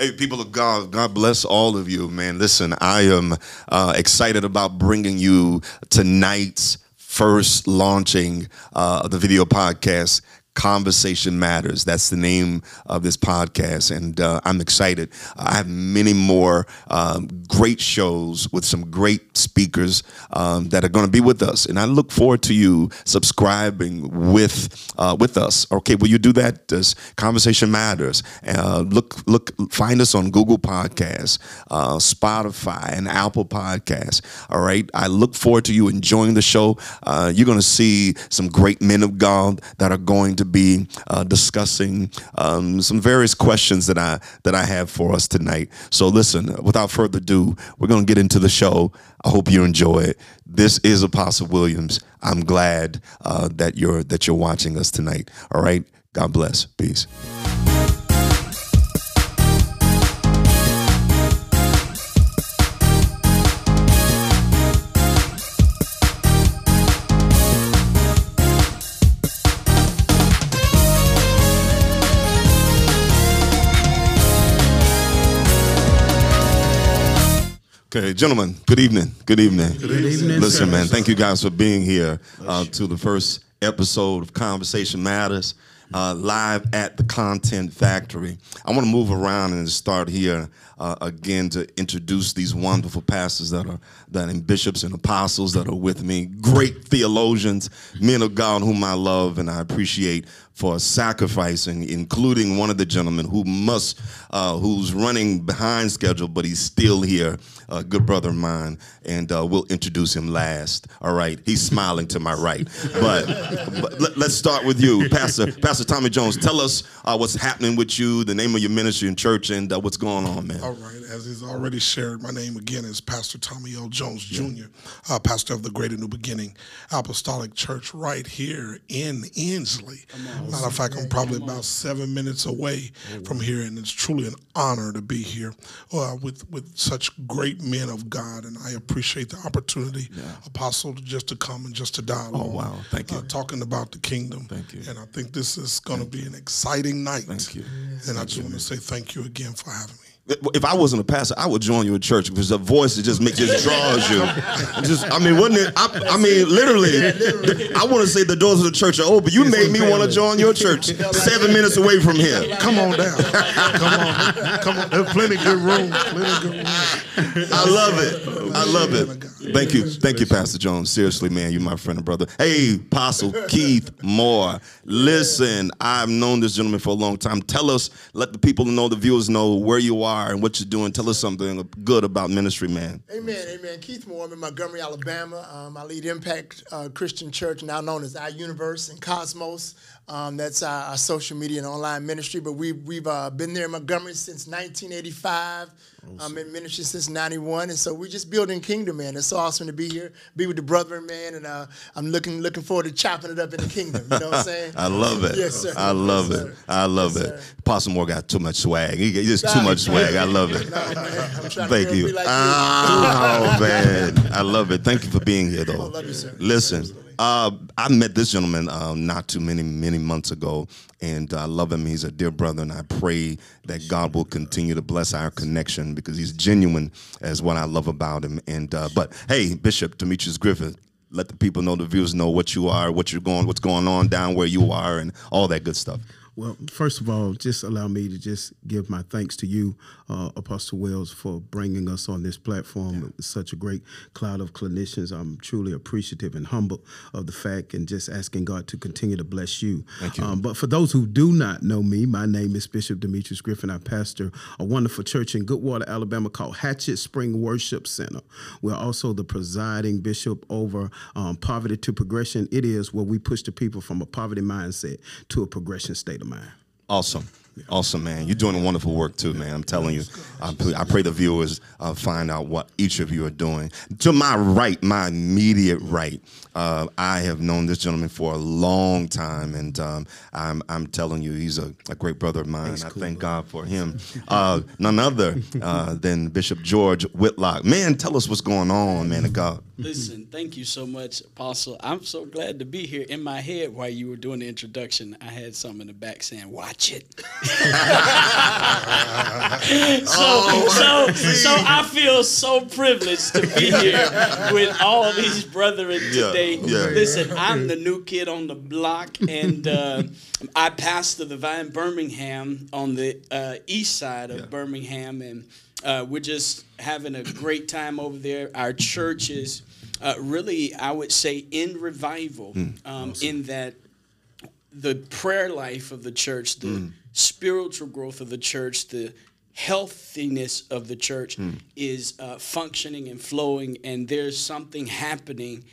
Hey, people of God, God bless all of you, man. Listen, I am uh, excited about bringing you tonight's first launching uh, of the video podcast. Conversation Matters. That's the name of this podcast, and uh, I'm excited. I have many more um, great shows with some great speakers um, that are going to be with us, and I look forward to you subscribing with uh, with us. Okay, will you do that? This Conversation Matters. Uh, look, look, find us on Google Podcasts, uh, Spotify, and Apple Podcasts. All right, I look forward to you enjoying the show. Uh, you're going to see some great men of God that are going to be uh, discussing um, some various questions that I that I have for us tonight. So listen, without further ado, we're going to get into the show. I hope you enjoy it. This is Apostle Williams. I'm glad uh, that you're that you're watching us tonight. All right. God bless. Peace. Okay, gentlemen, good evening. Good evening. Good evening. Listen, sir. man, thank you guys for being here uh, to the first episode of Conversation Matters, uh, live at the Content Factory. I want to move around and start here uh, again to introduce these wonderful pastors that are that and bishops and apostles that are with me. Great theologians, men of God whom I love and I appreciate for sacrificing, including one of the gentlemen who must, uh, who's running behind schedule, but he's still here, a good brother of mine, and uh, we'll introduce him last. All right, he's smiling to my right, but, but let, us start with you, Pastor Pastor Tommy Jones. Tell us uh, what's happening with you, the name of your ministry and church, and uh, what's going on, man. All right, as he's already shared, my name again is Pastor Tommy L. Jones Jr., uh, pastor of the Greater New Beginning Apostolic Church right here in Ensley. Matter of fact, I'm probably about seven minutes away from here, and it's truly an honor to be here uh, with with such great men of God, and I appreciate the opportunity, Apostle, just to come and just to dialogue. Oh, wow. Thank you. Uh, talking about the kingdom. Thank you. And I think this is going to be an exciting night. Thank you. And I just want to say thank you again for having me. If I wasn't a pastor, I would join you in church because the voice just makes just draws you. Just, I mean, wasn't it? I, I mean, literally, I want to say the doors of the church are open. You made me want to join your church seven minutes away from here. Come on down. Come on. Come on. There's plenty good room. Plenty good room. I love it. I love it. Thank you. Thank you, Pastor Jones. Seriously, man, you're my friend and brother. Hey, Apostle Keith Moore. Listen, I've known this gentleman for a long time. Tell us, let the people know, the viewers know where you are and what you're doing. Tell us something good about ministry, man. Amen, amen. Keith Moore, I'm in Montgomery, Alabama. Um, I lead Impact uh, Christian Church, now known as Our Universe and Cosmos. Um, that's our, our, social media and online ministry. But we, we've uh, been there in Montgomery since 1985. I'm in ministry since 91. And so we're just building kingdom, man. It's so awesome to be here, be with the brethren, man. And uh, I'm looking looking forward to chopping it up in the kingdom. You know what I'm saying? I love it. Yes, sir. I love Yes, it. sir. I love Yes, it. sir. Apostle Moore got too much swag. He got just too much swag. I love it. No, man. I'm trying Thank you. Like oh man, I love it. Thank you for being here, though. Oh, love you, sir. Listen. Uh, I met this gentleman um, not too many many months ago, and I love him. He's a dear brother, and I pray that God will continue to bless our connection because he's genuine, as what I love about him. And uh, but hey, Bishop Demetrius Griffith. Let the people know, the viewers know what you are, what you're going, what's going on down where you are, and all that good stuff. Well, first of all, just allow me to just give my thanks to you, uh, Apostle Wells, for bringing us on this platform. It's such a great cloud of clinicians. I'm truly appreciative and humble of the fact and just asking God to continue to bless you. Thank you. Um, but for those who do not know me, my name is Bishop Demetrius Griffin. I pastor a wonderful church in Goodwater, Alabama called Hatchet Spring Worship Center. We're also the presiding bishop over um, Poverty to Progression. It is where we push the people from a poverty mindset to a progression state of Awesome. Awesome, man. You're doing a wonderful work too, man. I'm telling you. I pray, I pray the viewers uh, find out what each of you are doing. To my right, my immediate right, uh, I have known this gentleman for a long time, and um, I'm, I'm telling you, he's a, a great brother of mine. I thank God for him. Uh, none other uh, than Bishop George Whitlock. Man, tell us what's going on, man of God. Listen, thank you so much, Apostle. I'm so glad to be here. In my head, while you were doing the introduction, I had something in the back saying, "Watch it." so, so, so I feel so privileged to be here with all these brethren today. yeah. Listen, I'm the new kid on the block, and uh, I pastor the Vine Birmingham on the uh, east side of Birmingham, and uh, we're just having a great time over there. Our church is uh, really, I would say, in revival, um, in that the prayer life of the church, the spiritual growth of the church, the healthiness of the church is uh, functioning and flowing, and there's something happening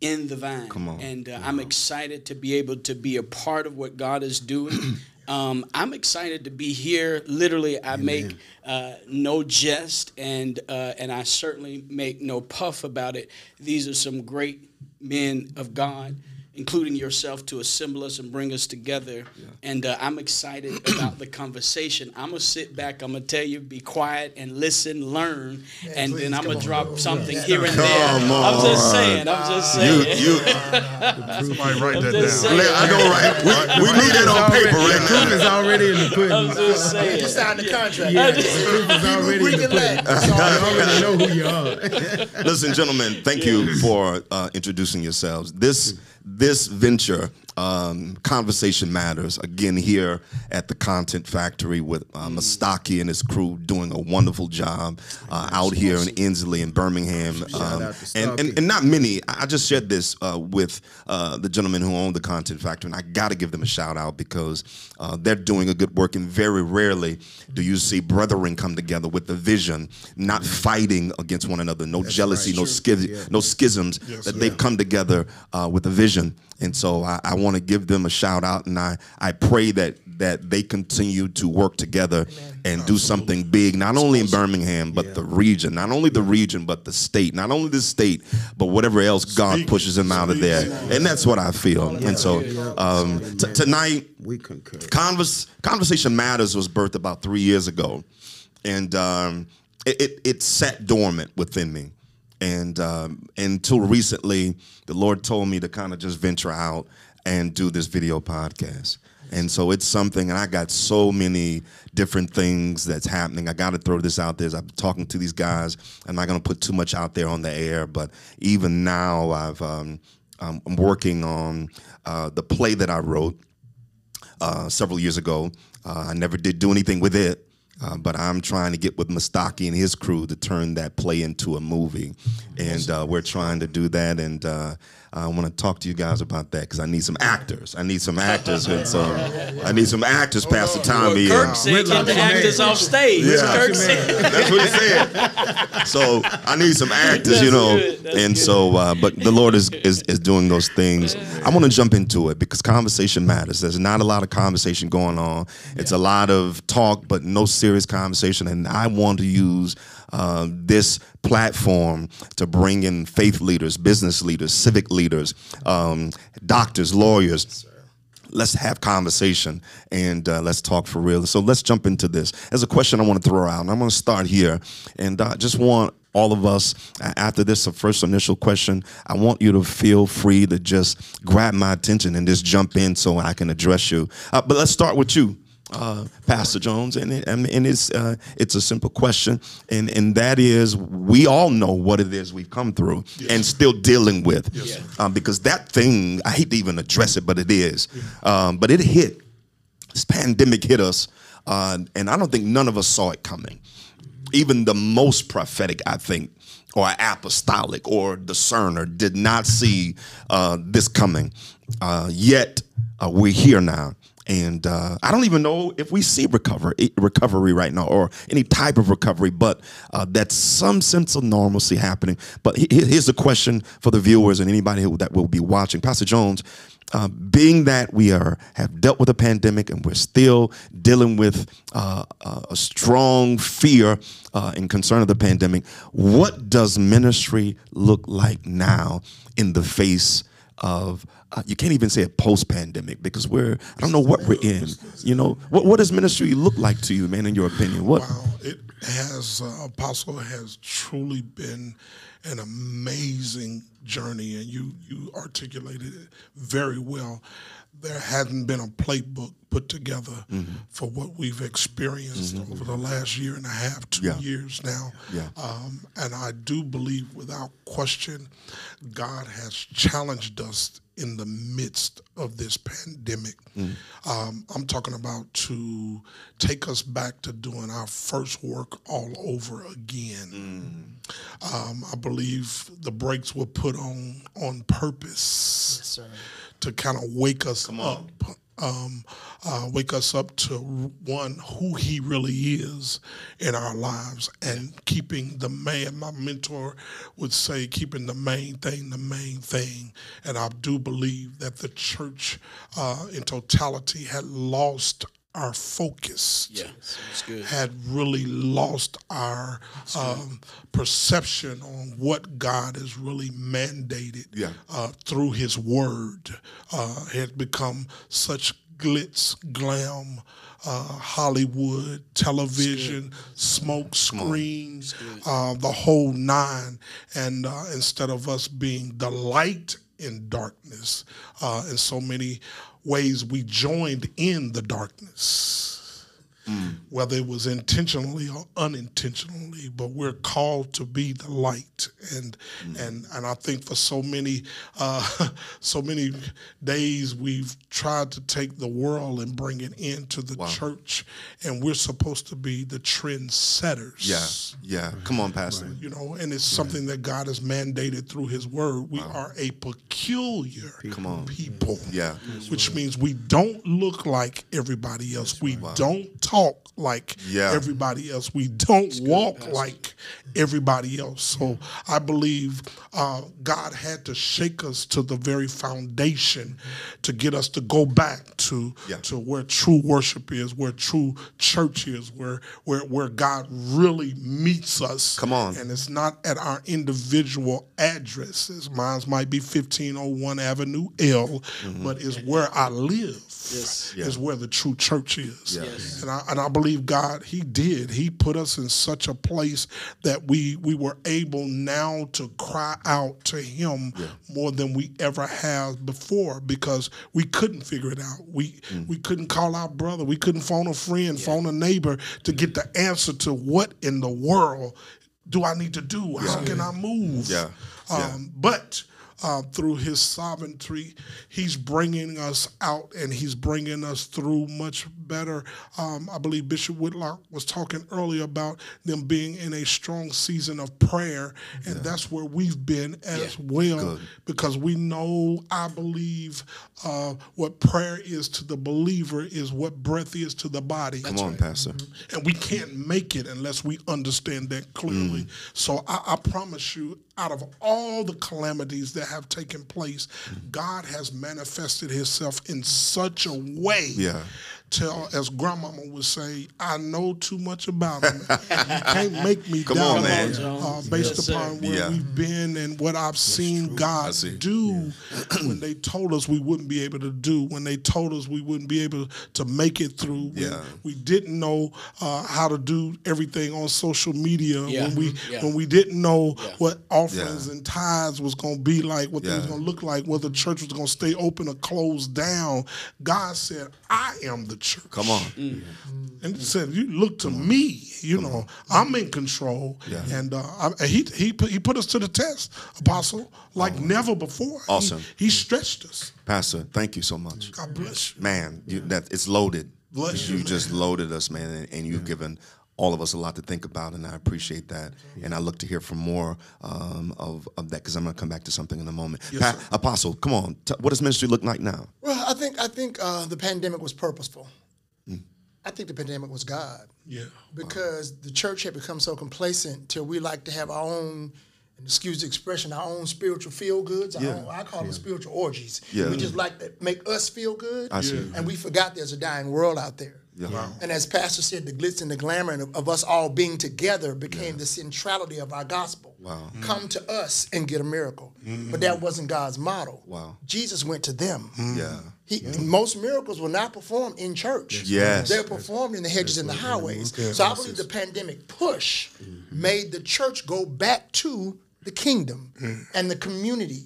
in the vine. Come on. And uh, I'm excited to be able to be a part of what God is doing. Um, I'm excited to be here. Literally, I make uh, no jest, and uh, and I certainly make no puff about it. These are some great men of God, including yourself, to assemble us and bring us together. And uh, I'm excited about the conversation. I'm gonna sit back. I'm gonna tell you, be quiet and listen, learn, and please, then I'm gonna on. drop something Yeah. here and there. Come I'm just saying. I'm just You, saying. you, Somebody write that just down. saying. I know, right? We, we need it on paper, The right? proof is already in the pudding. I'm just saying. You saying. signed the contract. Yeah, the proof is already in Greek the and pudding. Latin. You already know who you are. Listen, gentlemen, thank you for uh, introducing yourselves. This this venture, um, conversation matters. Again, here at the Content Factory with uh, Mustaki and his crew doing a wonderful job uh, out here in Ensley and Birmingham. Um, and, and and not many. I just shared this uh, with uh, the gentleman who owned the Content Factory, and I got to give them a shout out because uh, they're doing a good work. And very rarely do you see brethren come together with the vision, not fighting against one another, no jealousy, no schism, no schisms. Yes, that sir. they've come together uh, with a vision. And so I, I want to give them a shout out, and I I pray that that they continue to work together and do something big, not only in Birmingham but the region, not only the region but the state, not only the state but whatever else God pushes them out of there, and that's what I feel. And so um, t- tonight. We concur. Convers- Conversation Matters was birthed about three years ago, and um, it, it, it sat dormant within me. And um, until recently, the Lord told me to kind of just venture out and do this video podcast. And so it's something, and I got so many different things that's happening. I got to throw this out there. I'm talking to these guys. I'm not going to put too much out there on the air, but even now, I've um, I'm working on uh, the play that I wrote uh, several years ago. Uh, I never did do anything with it, uh, but I'm trying to get with Mustaki and his crew to turn that play into a movie, and uh, we're trying to do that. And uh, I want to talk to you guys about that because I need some actors. I need some actors, and so I need some actors, Pastor Tommy. Kirk and- said, get the actors off stage. Yeah. Kirk said. That's what he said. So I need some actors, you know, and good. so. Uh, but the Lord is, is is doing those things. I want to jump into it because conversation matters. There's not a lot of conversation going on. It's a lot of talk, but no serious conversation. And I want to use uh, this platform to bring in faith leaders, business leaders, civic leaders, um, doctors, lawyers let's have conversation and uh, let's talk for real. So let's jump into this. There's a question I want to throw out, and I'm going to start here. And I just want all of us, uh, after this uh, first initial question, I want you to feel free to just grab my attention and just jump in so I can address you. Uh, but let's start with you. Uh, Pastor Jones, and it, and and it's uh, it's a simple question, and and that is we all know what it is we've come through and still dealing with, um, because that thing I hate to even address it, but it is, um, but it hit this pandemic hit us, uh, and I don't think none of us saw it coming. Even the most prophetic, I think, or apostolic or discerner did not see uh, this coming. Uh, yet uh, we're here now. And uh, I don't even know if we see recovery, recovery right now, or any type of recovery. But uh, that's some sense of normalcy happening. But here's the question for the viewers and anybody that will be watching, Pastor Jones uh, being that we are have dealt with a pandemic and we're still dealing with uh, a strong fear uh, and concern of the pandemic, what does ministry look like now in the face of? You can't even say a post-pandemic because we're I don't know what we're in. You know what what does ministry look like to you, man? In your opinion, what? Wow, it has uh, Apostle has truly been an amazing journey, and you you articulated it very well. There hadn't been a playbook put together Mm-hmm. for what we've experienced over the last year and a half, two Yeah. years now. Yeah. Um, and I do believe, without question, God has challenged us in the midst of this pandemic. Mm. Um, I'm talking about to take us back to doing our first work all over again. Um, I believe the brakes were put on on purpose to kind of wake us up. Um, uh, wake us up to one who he really is in our lives and keeping the man my mentor would say keeping the main thing the main thing and i do believe that the church uh, in totality had lost our focus Yeah, had really lost our um, perception on what God has really mandated Yeah. uh, through His Word. Uh, had become such glitz, glam, uh, Hollywood, television, smoke screens, uh, the whole nine. And uh, instead of us being the light in darkness, uh, in so many ways, we joined in the darkness whether it was intentionally or unintentionally, but we're called to be the light. And and and I think for so many uh, so many days we've tried to take the world and bring it into the church, and we're supposed to be the trendsetters. Yeah. Yeah. Come on, Pastor. You know, and it's something that God has mandated through His Word. We are a peculiar people. Yeah. Which means we don't look like everybody else. We don't talk like Yeah. everybody else. We don't walk like everybody else. So I believe uh, God had to shake us to the very foundation to get us to go back to Yeah. to where true worship is, where true church is, where where where God really meets us. Come on. And it's not at our individual addresses. Mine might be 1501 Avenue L, but it's where I live. Yes. Is where the true church is. Yes. And I and I believe God, He did. He put us in such a place that we we were able now to cry out to Him more than we ever have before because we couldn't figure it out. We we couldn't call our brother. We couldn't phone a friend, phone a neighbor to get the answer to what in the world do I need to do? How can I move? Yeah. Um, But uh, through his sovereignty, he's bringing us out and he's bringing us through much better. Um, I believe Bishop Whitlock was talking earlier about them being in a strong season of prayer, and that's where we've been as well because we know, I believe, uh, what prayer is to the believer is what breath is to the body Come on, Pastor. and we can't make it unless we understand that clearly. Mm. So I, I promise you, out of all the calamities that have taken place, Mm. God has manifested Himself in such a way. Yeah. Till, as grandmama would say, I know too much about him. you can't make me Come doubt on, man. uh, based Yes, sir. upon where Yeah. we've been and what I've seen God see. do when they told us we wouldn't be able to do, when they told us we wouldn't be able to make it through, when Yeah. we didn't know uh, how to do everything on social media, Yeah. when we Yeah. when we didn't know Yeah. what offerings Yeah. and tithes was going to be like, what they was going to look like, whether church was going to stay open or closed down. God said, "I am the church." Come on. And he said, "You look to me. You know, I'm in control." Yeah. And uh, I, he he put, he put us to the test, Apostle, like never before. He- Awesome. He, stretched us. Pastor, thank you so much. God bless you. Man, you, that it's loaded. Bless you you, just loaded us, man, and, and you've given all of us a lot to think about, and I appreciate that. And I look to hear from more um, of, of that because I'm going to come back to something in a moment. Pa- Apostle, come on. T- what does ministry look like now? Well, I think I think uh, the pandemic was purposeful. I think the pandemic was God Yeah. because the church had become so complacent till we like to have our own, and excuse the expression, our own spiritual feel goods. Our own, I call them spiritual orgies. Yeah. We just like to make us feel good. I see. And we forgot there's a dying world out there. Yeah. And as Pastor said, the glitz and the glamour of, of us all being together became the centrality of our gospel. Wow. Come to us and get a miracle. But that wasn't God's model. Wow. Jesus went to them. Yeah. He, Most miracles were not performed in church. Yes. They're performed in the hedges and the highways. So I believe the pandemic push made the church go back to the kingdom and the community.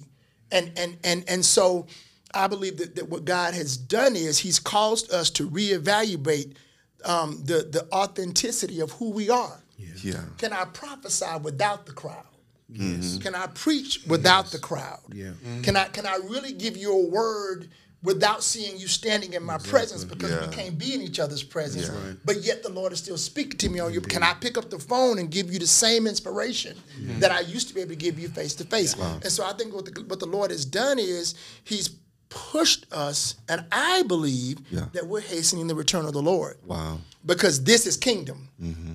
And and and and so I believe that, that what God has done is He's caused us to reevaluate um, the the authenticity of who we are. Yeah. Can I prophesy without the crowd? Yes. Can I preach without the crowd? Yeah. Can I can I really give you a word without seeing you standing in my presence because Yeah. we can't be in each other's presence, but yet the Lord is still speaking to me on you. Can I pick up the phone and give you the same inspiration that I used to be able to give you face to face? And so I think what the, what the Lord has done is He's pushed us, and I believe Yeah. that we're hastening the return of the Lord Wow. because this is kingdom. Mm-hmm.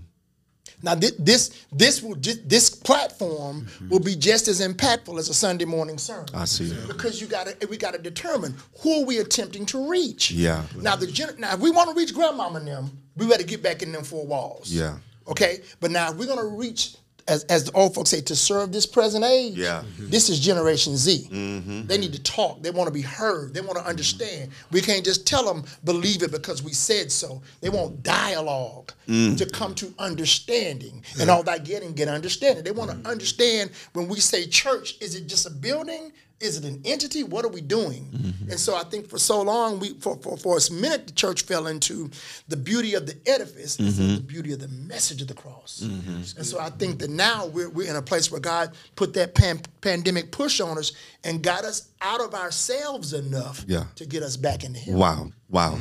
Now thi- this this will this platform mm-hmm. will be just as impactful as a Sunday morning sermon. I see. Because you got to we got to determine who are we attempting to reach. Yeah. Now the now if we want to reach grandmama and them, we better get back in them four walls. Yeah. Okay. But now if we're gonna reach as, as the old folks say, to serve this present age, Yeah. this is Generation Z. Mm-hmm. They need to talk. They want to be heard. They want to understand. We can't just tell them believe it because we said so. They want dialogue Mm. to come to understanding, and all that getting get understanding. They want to understand when we say church. Is it just a building? Is it an entity? What are we doing? Mm-hmm. And so I think for so long, we for, for, for a minute, the church fell into the beauty of the edifice Mm-hmm. of the beauty of the message of the cross. And so I think that now we're, we're in a place where God put that pan, pandemic push on us and got us out of ourselves enough Yeah. to get us back into Him. Wow, wow,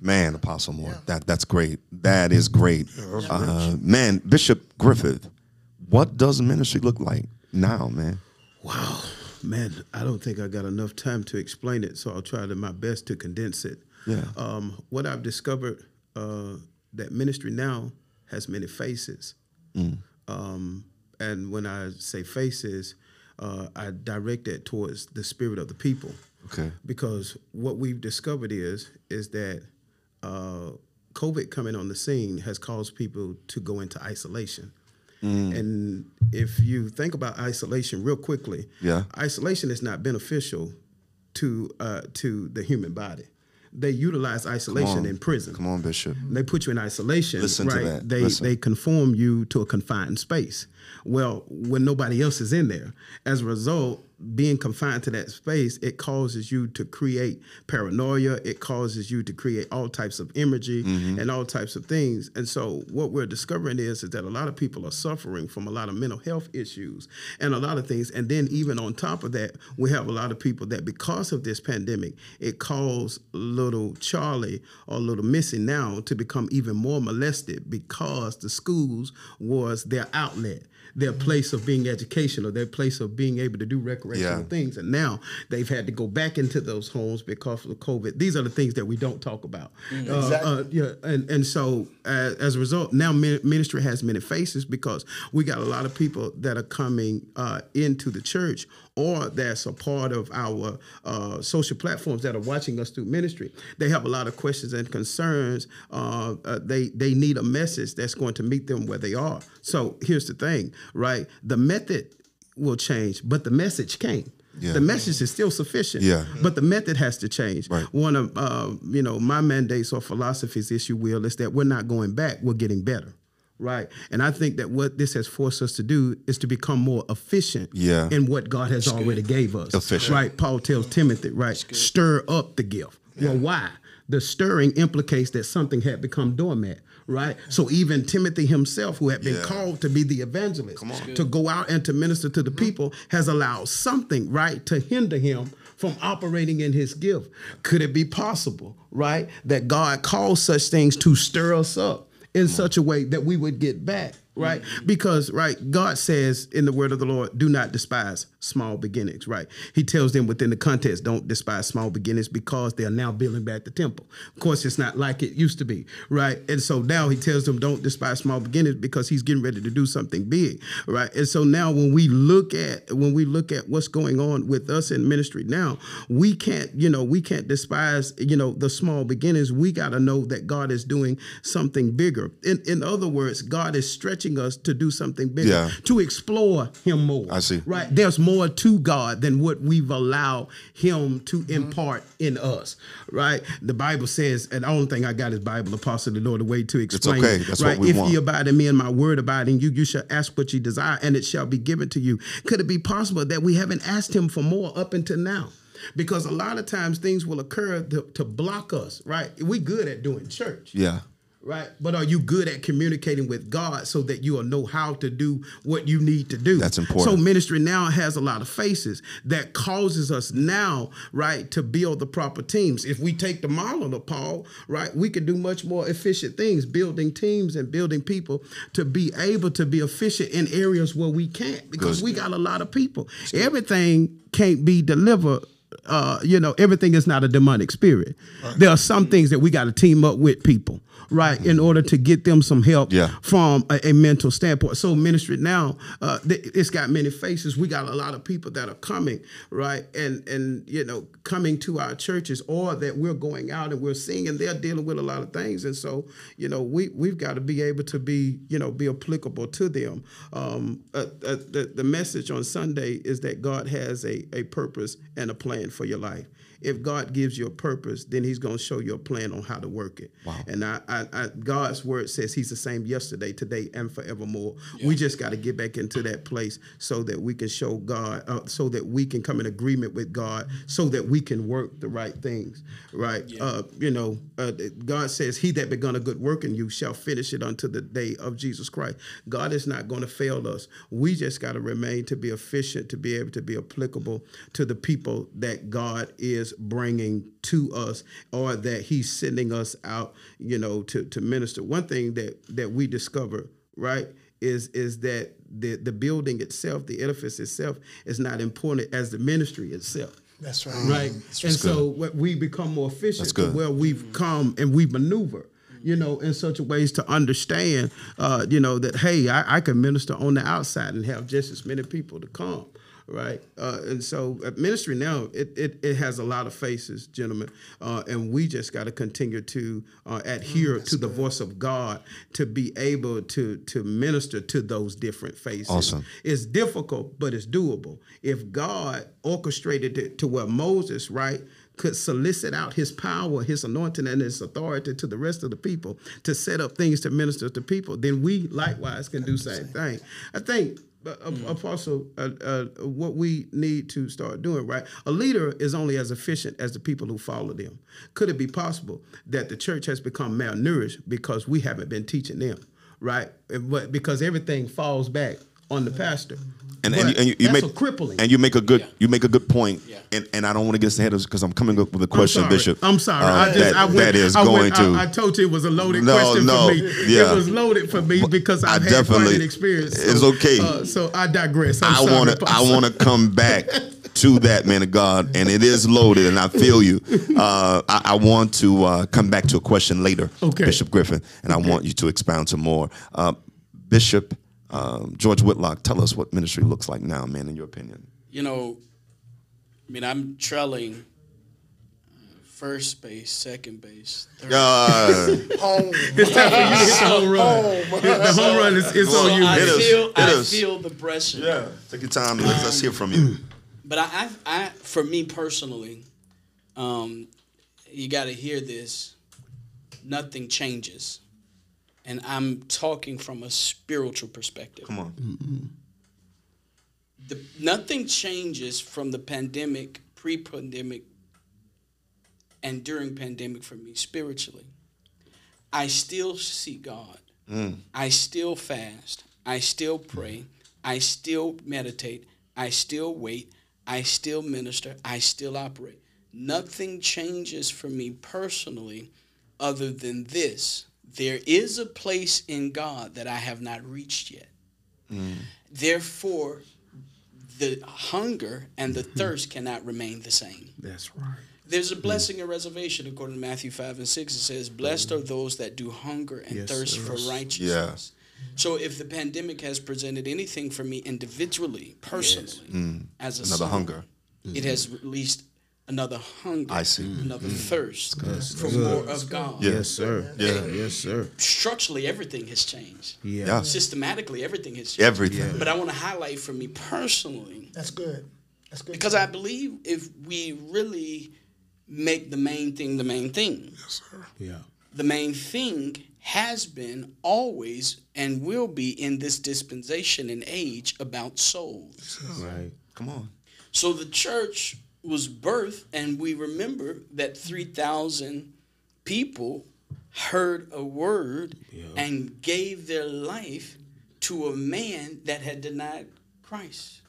man, Apostle Moore, that that's great. That is great. uh, man, Bishop Griffith, what does ministry look like now, man? Wow, man, I don't think I got enough time to explain it, so I'll try to my best to condense it. Yeah. Um, what I've discovered uh, that ministry now has many faces, um, and when I say faces, uh, I direct it towards the spirit of the people. Okay. Because what we've discovered is is that uh, COVID coming on the scene has caused people to go into isolation. And if you think about isolation real quickly, Yeah. isolation is not beneficial to uh, to the human body. They utilize isolation in prison. Come on, Bishop. They put you in isolation. Listen to that. They Listen. they conform you to a confined space. Well, when nobody else is in there, as a result, being confined to that space, it causes you to create paranoia. It causes you to create all types of imagery Mm-hmm. and all types of things. And so, what we're discovering is, is that a lot of people are suffering from a lot of mental health issues and a lot of things. And then, even on top of that, we have a lot of people that, because of this pandemic, it caused little Charlie or little Missy now to become even more molested because the schools was their outlet. Their place of being educational, their place of being able to do recreational Yeah. things, and now they've had to go back into those homes because of COVID. These are the things that we don't talk about. Uh, Exactly. uh, yeah, and and so uh, as a result, now ministry has many faces because we got a lot of people that are coming uh, into the church or that's a part of our uh, social platforms that are watching us through ministry. They have a lot of questions and concerns. Uh, uh, they they need a message that's going to meet them where they are. So here's the thing, right? The method will change, but the message can't. Yeah. The message is still sufficient, Yeah. but the method has to change. Right. One of uh, you know my mandates or philosophies, if you will, is that we're not going back; we're getting better, right? And I think that what this has forced us to do is to become more efficient Yeah. in what God has already gave us. Efficient. right? Paul tells Timothy, right, stir up the gift. Well, why? The stirring implicates that something had become dormant, right? So even Timothy himself, who had been Yeah. called to be the evangelist, to go out and to minister to the people, has allowed something, right, to hinder him from operating in his gift. Could it be possible, right, that God calls such things to stir us up in such a way that we would get back? Right, mm-hmm. because right, God says in the word of the Lord, "Do not despise small beginnings." Right, He tells them within the context, "Don't despise small beginnings," because they are now building back the temple. Of course, it's not like it used to be, right? And so now He tells them, "Don't despise small beginnings," because He's getting ready to do something big, right? And so now when we look at when we look at what's going on with us in ministry now, we can't, you know, we can't despise, you know, the small beginnings. We got to know that God is doing something bigger. In in other words, God is stretching us to do something bigger, Yeah. to explore Him more. I see. Right? There's more to God than what we've allowed Him to Mm-hmm. impart in us. Right? The Bible says, and the only thing I got is Bible, Apostle, the Lord, the way to explain. It's okay. it, That's what right? we if want. ye abide in me and my word abide in you, you shall ask what you desire, and it shall be given to you. Could it be possible that we haven't asked Him for more up until now? because a lot of times things will occur to, to block us, right? We good at doing church. Yeah. Right. But are you good at communicating with God so that you'll know how to do what you need to do? That's important. So ministry now has a lot of faces that causes us now, right, to build the proper teams. If we take the model of Paul, right, we can do much more efficient things, building teams and building people to be able to be efficient in areas where we can't because Good. we got a lot of people. Everything can't be delivered uh, you know, everything is not a demonic spirit. There are some things that we got to team up with people, right, in order to get them some help Yeah. from a, a mental standpoint. So ministry now, uh, th- it's got many faces. We got a lot of people that are coming, right, and and you know, coming to our churches, or that we're going out and we're seeing, and they're dealing with a lot of things. And so, you know, we we've got to be able to be, you know, be applicable to them. Um, uh, uh, the the message on Sunday is that God has a a purpose and a plan for your life. If God gives you a purpose, then He's going to show you a plan on how to work it. Wow. And I, I, I, God's word says He's the same yesterday, today, and forevermore. We just got to get back into that place so that we can show God, uh, so that we can come in agreement with God, so that we can work the right things. Right? Uh, you know, uh, God says, "He that begun a good work in you shall finish it unto the day of Jesus Christ." God is not going to fail us. We just got to remain to be efficient, to be able to be applicable to the people that God is bringing to us, or that He's sending us out, you know, to to minister. One thing that that we discover, right, is is that the the building itself, the edifice itself, is not important as the ministry itself That's right. right? and so what we become more efficient That's to good. where we've come and we maneuver. You know, in such a ways to understand, uh, you know, that hey, I, I can minister on the outside and have just as many people to come, right? Uh, and so, uh, ministry now it, it it has a lot of faces, gentlemen, uh, and we just got to continue to uh, adhere to the voice of God to be able to to minister to those different faces. Awesome. It's difficult, but it's doable. If God orchestrated it to where Moses, right, could solicit out his power, his anointing, and his authority to the rest of the people to set up things to minister to people, then we likewise can do same thing. I think. Uh, uh, Apostle, uh, uh, what we need to start doing, right? A leader is only as efficient as the people who follow them. Could it be possible that the church has become malnourished because we haven't been teaching them, right? But because everything falls back on the pastor. and, and, you, and you, you make a crippling. and you make a good Yeah. you make a good point. Yeah. and and I don't want to get ahead of because I'm coming up with a I'm question, sorry. Bishop. I'm sorry. uh, I just that, I went, that is I going to. I, I told you it was a loaded No, question no, for me. yeah. It was loaded for me because I I've had definitely- experience. it's okay. Uh, so I digress. I'm I want to I want to come back to that man of God, and it is loaded, and I feel you. Uh, I, I want to uh, come back to a question later, Okay. Bishop Griffin, and I want you to expound some more. Uh, Bishop um, George Whitlock, tell us what ministry looks like now, man, in your opinion. You know, I mean, I'm trailing uh, first base, second base, third Uh, Home. It's time for you to hit the home run. The home run is it's So on you. I Hit feel, Hit I us. feel the pressure. Yeah, take your time. Let's, let's hear from you. But I, I, I for me personally, um, you got to hear this. Nothing changes, and I'm talking from a spiritual perspective. Come on. The, nothing changes from the pandemic, pre-pandemic, and during pandemic for me spiritually. I still seek God. Mm. I still fast. I still pray. I still meditate. I still wait. I still minister. I still operate. Nothing changes for me personally other than this. There is a place in God that I have not reached yet. Mm. Therefore, the hunger and the mm-hmm. thirst cannot remain the same. That's right. There's a mm. blessing and reservation according to Matthew 5 and 6. It says, Blessed are mm. those that do hunger and Yes, thirst for righteousness. Yeah. So if the pandemic has presented anything for me individually, personally, as a Another son, hunger. it has released another hunger, I see. Mm, another mm. thirst for more of God. Yeah. Yes, sir. Yeah. Yes, sir. Structurally, everything has changed. Yeah. Yeah. Systematically, everything has changed. Everything. But I want to highlight for me personally, That's good. That's good. because I believe if we really make the main thing the main thing, Yes, sir. Yeah. the main thing has been always and will be in this dispensation and age about souls. Right. Come on. So the church was birthed, and we remember that 3,000 people heard a word and gave their life to a man that had denied Christ.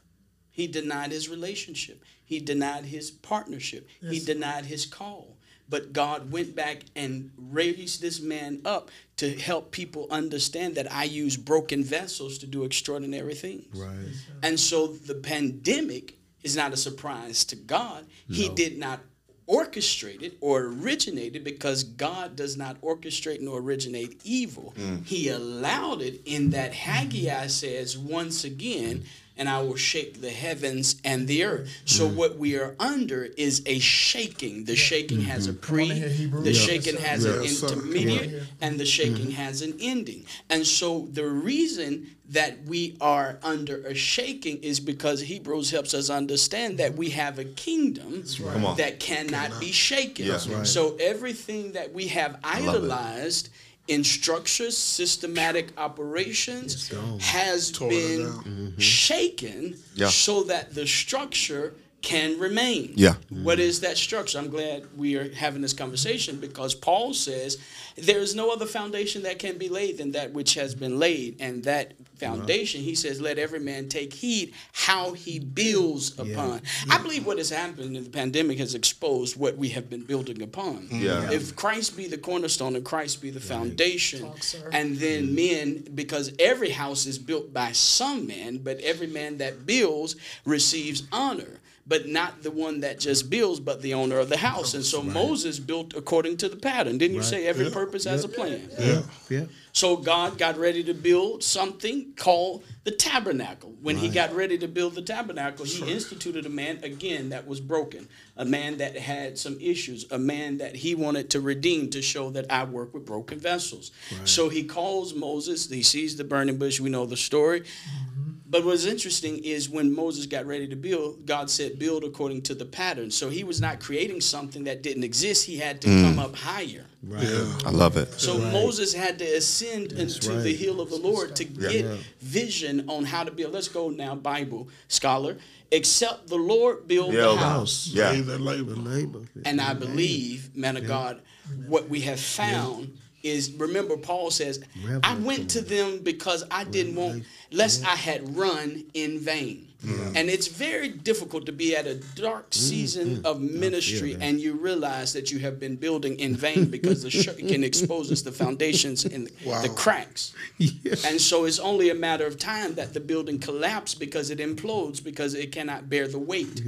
He denied his relationship, he denied his partnership, he denied his call. But God went back and raised this man up to help people understand that I use broken vessels to do extraordinary things. Right. And so the pandemic is not a surprise to God. He did not orchestrate it or originate it because God does not orchestrate nor originate evil. Mm. He allowed it in that Haggai says, once again, and I will shake the heavens and the earth. So what we are under is a shaking. The shaking has a pre, here, the Yeah. shaking has an Yes, sir. Intermediate, and the shaking has an ending. And so the reason that we are under a shaking is because Hebrews helps us understand that we have a kingdom on. that cannot be shaken. Yeah. Right. So everything that we have idolized in structures, systematic operations gone. has Tore it been down. Mm-hmm. shaken Yeah. so that the structure can remain. Yeah. What mm-hmm. is that structure? I'm glad we are having this conversation because Paul says there is no other foundation that can be laid than that which has been laid. And that foundation, he says, let every man take heed how he builds upon. I believe what has happened in the pandemic has exposed what we have been building upon. Mm. Yeah. If Christ be the cornerstone and Christ be the foundation, Talk, and then mm. men, because every house is built by some man, but every man that builds receives honor. But not the one that just builds, but the owner of the house. And so Moses built according to the pattern. Didn't you say every purpose has a plan? Yeah. Yeah. So God got ready to build something called the tabernacle. When he got ready to build the tabernacle, he instituted a man again that was broken, a man that had some issues, a man that he wanted to redeem to show that I work with broken vessels. So he calls Moses, he sees the burning bush, we know the story. Mm-hmm. But what's interesting is when Moses got ready to build, God said, build according to the pattern. So he was not creating something that didn't exist. He had to hmm. come up higher. Yeah. I love it. So Moses had to ascend into the right. hill of the Lord to get vision on how to build. Let's go now, Bible scholar. Except the Lord build the the house. Yeah. Lay labor. Labor. And I believe, man of God, what we have found is remember Paul says, I went to them because I didn't want lest I had run in vain. And it's very difficult to be at a dark season of ministry that. and you realize that you have been building in vain because the sh- can expose us the foundations and the, the Wow. cracks. And so it's only a matter of time that the building collapses because it implodes because it cannot bear the weight.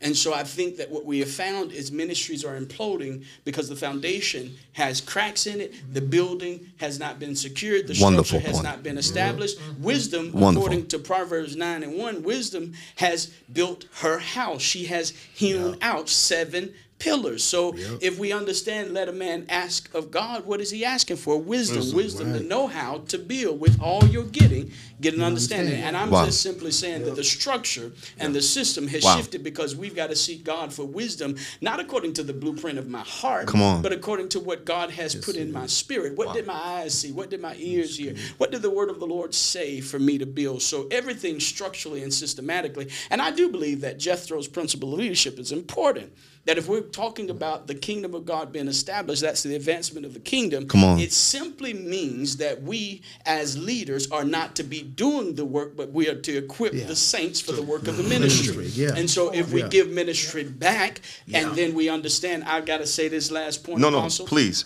Yeah. And so I think that what we have found is ministries are imploding because the foundation has cracks in it, the building has not been secured, the Wonderful structure has point. not been established. Mm-hmm. Wisdom, Wonderful. according to Proverbs 9 and 1, wisdom has built her house. She has hewn out seven pillars. So if we understand, let a man ask of God, what is he asking for? Wisdom, wisdom, to know how to build with all you're getting, get an understanding. And I'm Wow. just simply saying that the structure and the system has Wow. shifted because we've got to seek God for wisdom, not according to the blueprint of my heart, Come on. but according to what God has put in my spirit. What did my eyes see? What did my ears hear? What did the word of the Lord say for me to build? So everything structurally and systematically. And I do believe that Jethro's principle of leadership is important. That if we're talking about the kingdom of God being established, that's the advancement of the kingdom. Come on. It simply means that we as leaders are not to be doing the work, but we are to equip the saints for the work of the ministry. Ministry, yeah. And so if we Yeah. give ministry back and then we understand, I've got to say this last point, No, no, Apostle. please.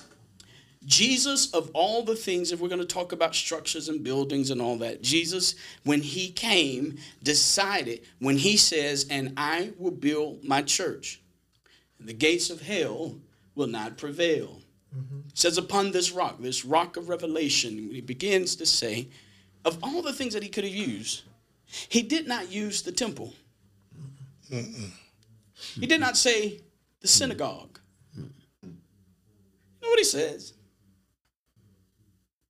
Jesus, of all the things, if we're going to talk about structures and buildings and all that, Jesus, when he came, decided, when he says, and I will build my church, and the gates of hell will not prevail. Mm-hmm. Says, upon this rock, this rock of revelation, he begins to say, of all the things that he could have used, he did not use the temple. He did not say the synagogue. You know what he says?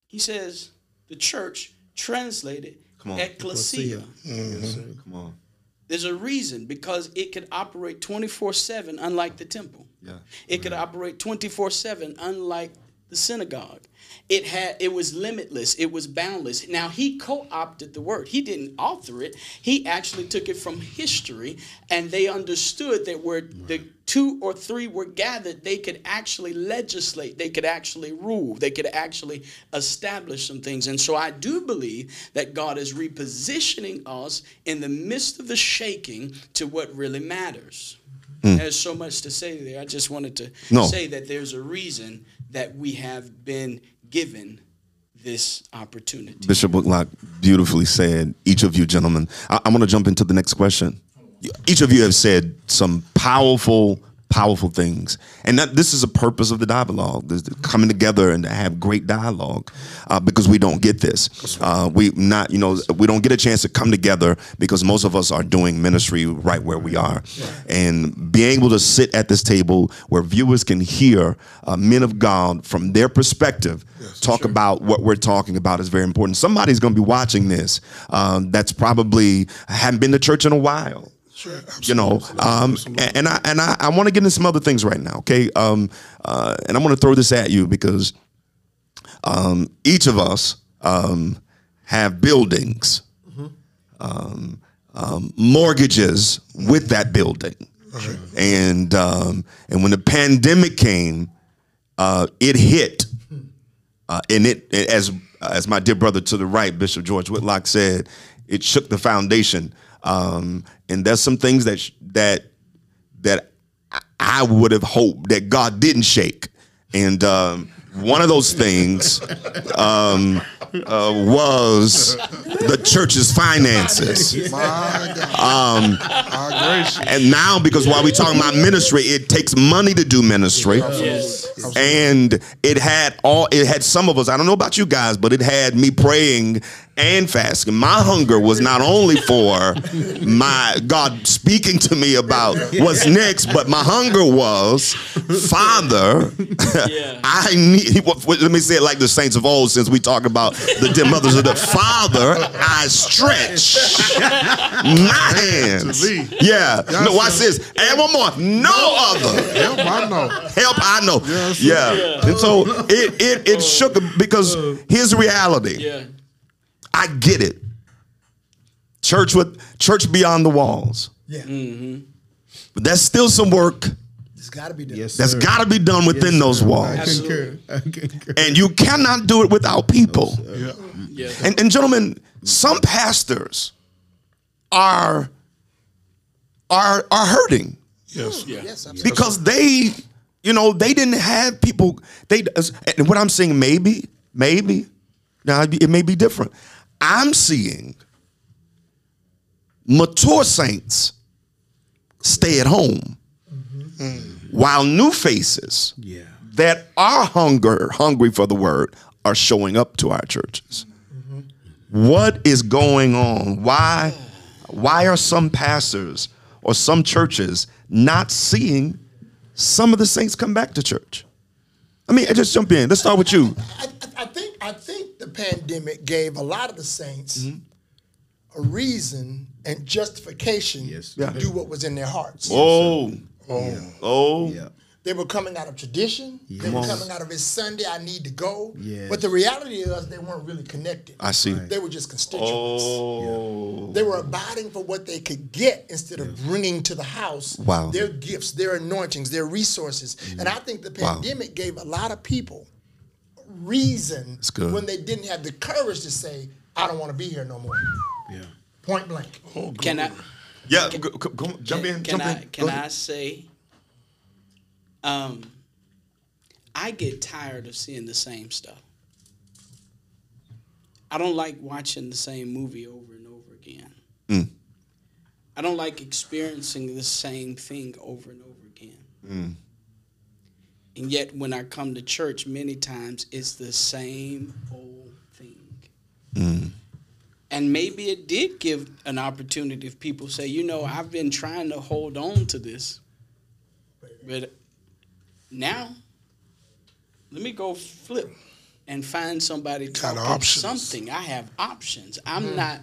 He says the church translated Come on. ecclesia. Mm-hmm. Come on. There's a reason because it could operate 24 7, unlike the temple. Yeah. It could operate 24 7, unlike the synagogue. It had it was limitless, it was boundless. Now he co-opted the word. He didn't author it. He actually took it from history and they understood that where the two or three were gathered, they could actually legislate, they could actually rule, they could actually establish some things. And so I do believe that God is repositioning us in the midst of the shaking to what really matters. Hmm. There's so much to say there. I just wanted to No. say that there's a reason that we have been given this opportunity. Bishop Whitlock beautifully said, each of you gentlemen, I, I'm going to jump into the next question. Each of you have said some powerful, powerful things. And that, this is a purpose of the dialogue, this- coming together and to have great dialogue uh, because we don't get this. Uh, we not, you know, we don't get a chance to come together because most of us are doing ministry right where we are. And being able to sit at this table where viewers can hear uh, men of God from their perspective talk about what we're talking about is very important. Somebody's going to be watching this um, that's probably haven't been to church in a while. Sure, You know, um, and, and I and I, I want to get into some other things right now. Okay, um, uh, and I'm going to throw this at you because um, each of us um, have buildings, um, um, mortgages with that building, and um, and when the pandemic came, uh, it hit, uh, and it as as my dear brother to the right, Bishop George Whitlock said, it shook the foundation. Um, and there's some things that sh- that that I- I would have hoped that God didn't shake. And um, one of those things um, uh, was the church's finances. Um, And now, because while we're talking about ministry, it takes money to do ministry. And it had all it had some of us, I don't know about you guys, but it had me praying and fasting. My hunger was not only for my God speaking to me about what's next, but my hunger was, Father, Yeah. I need let me say it like the saints of old, since we talk about the dear mothers of the Father, I stretch my hands. Yeah. No, watch sir. this. And one more. No other Help, I know. help I know. Yeah. And so it it it shook because here's the reality. Yeah. I get it. Church with church beyond the walls. Yeah, mm-hmm. But that's still some work it's got to be done. Yes, that's sir. got to be done within Yes, those walls. I Absolutely. concur. I concur. And you cannot do it without people. Yeah. Yeah. And, and gentlemen, some pastors are are are hurting Yes. Yeah. Yes, absolutely. because they, you know, they didn't have people. They and what I'm saying, maybe, maybe now it may be different. I'm seeing mature saints stay at home, mm-hmm. while new faces Yeah. that are hunger hungry for the word are showing up to our churches. Mm-hmm. What is going on? Why why are some pastors or some churches not seeing some of the saints come back to church? I mean, I just jump in. Let's start with you. I, I think I think pandemic gave a lot of the saints Mm-hmm. a reason and justification Yes. to Yeah. do what was in their hearts. Oh, oh, Yeah. They were coming out of tradition. They were coming out of it's Sunday, I need to go. Yes. But the reality is they weren't really connected. I see. They were just constituents. Oh, They were abiding for what they could get instead of bringing to the house Wow. their gifts, their anointings, their resources. And I think the Wow. pandemic gave a lot of people reason when they didn't have the courage to say, I don't want to be here no more. Yeah. Point blank. Can I yeah. Go, go, go- jump in. can jump I in. can I say um I get tired of seeing the same stuff. I don't like watching the same movie over and over again. Mm. I don't like experiencing the same thing over and over again. Mm. And yet, when I come to church, many times it's the same old thing. Mm. And maybe it did give an opportunity if people say, you know, I've been trying to hold on to this. But now, let me go flip and find somebody Got talking options. something. I have options. I'm not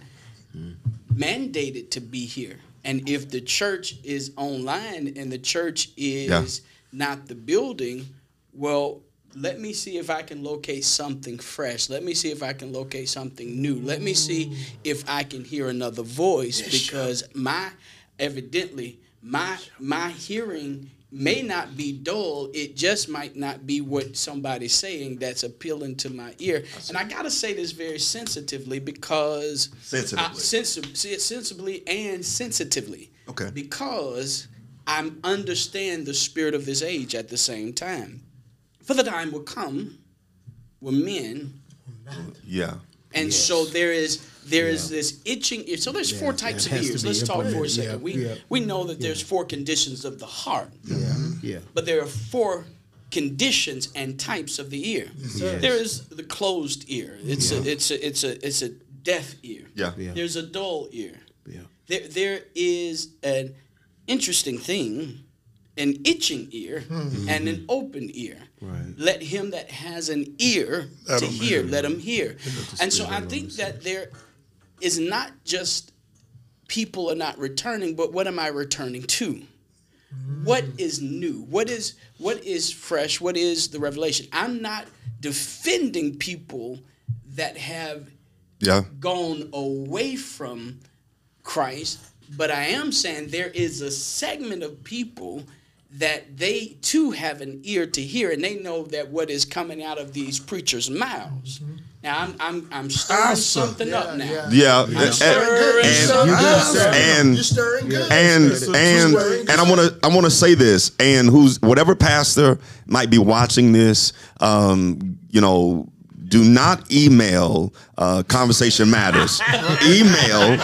mandated to be here. And if the church is online and the church is Yeah. Not the building, well, let me see if I can locate something fresh. Let me see if I can locate something new. Let me see if I can hear another voice because my evidently my my hearing may not be dull. It just might not be what somebody's saying that's appealing to my ear. And I got to say this very sensitively because Sensitively. I, sensi- sensibly and sensitively. Okay. Because I understand the spirit of this age at the same time. For the time will come when men Yeah. and so there is there is this itching ear. So there's four types of ears. Let's talk for a second. Yeah, we yeah. we know that there's four conditions of the heart, Yeah. but there are four conditions and types of the ear. There is the closed ear. It's a it's a it's a it's a deaf ear. Yeah. Yeah. There's a dull ear. Yeah. There there is an interesting thing, an itching ear hmm. and an open ear. Right. Let him that has an ear Let to hear, hear. let him hear. And so I think Lord that there is not just people are not returning, but what am I returning to? What hmm. is new? What is what is fresh? What is the revelation? I'm not defending people that have Yeah. gone away from Christ, but I am saying there is a segment of people that they too have an ear to hear, and they know that what is coming out of these preachers' mouths. Now I'm I'm I'm stirring Pastor. something up now. yeah. Yeah. I'm And, stirring and- something You're up. stirring. and- You're stirring good. and It's and and I want to I want to say this, and who's whatever pastor might be watching this, um, you know, do not email uh, Conversation Matters. email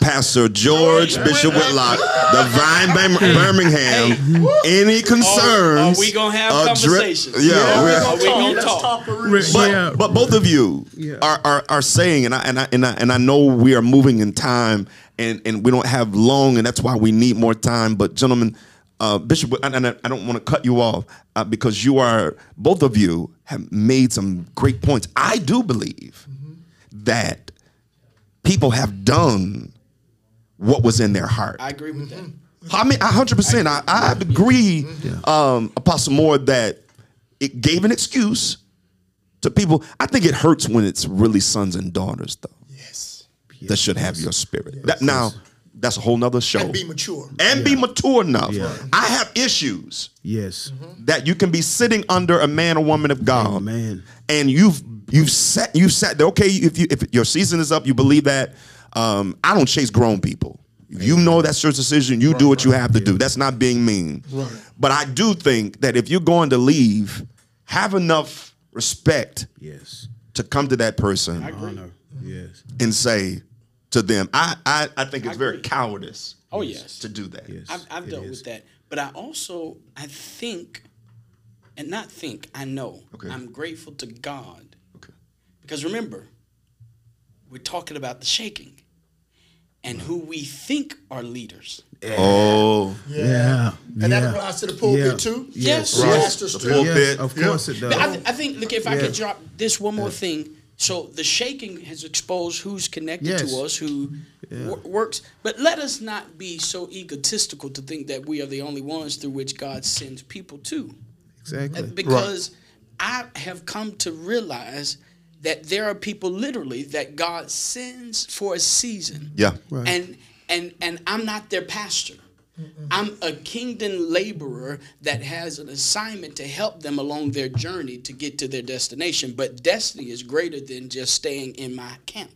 Pastor George Bishop Whitlock, the Vine Bir- Birmingham. Any concerns? Are we gonna have addre- conversations? Yeah, we're- Are we gonna Let's talk? talk but, Yeah. but both of you Yeah. are, are are saying, and I and I and I and I know we are moving in time, and and we don't have long, and that's why we need more time. But gentlemen, uh, Bishop, and, and I I don't want to cut you off uh, because you are both of you have made some great points. I do believe that people have done what was in their heart. I agree with that. I mean, hundred percent. I, I agree, um, Apostle Moore, that it gave an excuse to people. I think it hurts when it's really sons and daughters, though, Yes. that should have your spirit. That, now, that's a whole nother show. And be mature. And be mature enough. Yeah. I have issues Yes. that you can be sitting under a man or woman of God, Amen. and you've you've set you've set okay. If you if your season is up, you believe that. Um, I don't chase grown people. If you know that's your decision, you do what you have to do. That's not being mean. Right. But I do think that if you're going to leave, have enough respect Yes. to come to that person Honor. Yes. and say to them, I I, I think it's very cowardice Oh yes. to do that. Yes. I've, I've dealt is. with that. But I also, I think, and not think, I know, Okay. I'm grateful to God. Okay. Because remember, we're talking about the shaking and who we think are leaders. Oh, Yeah. And that applies to the pulpit Yeah. too? Yes. The Right. pastor's The pulpit. Yes, of course it does. I, th- I think, look, if I could drop this one more thing. So the shaking has exposed who's connected Yes. to us, who mm-hmm. wor- works. But let us not be so egotistical to think that we are the only ones through which God sends people to. exactly. because I have come to realize that there are people literally that God sends for a season. yeah. Right. And and and I'm not their pastor. I'm a kingdom laborer that has an assignment to help them along their journey to get to their destination. But destiny is greater than just staying in my camp.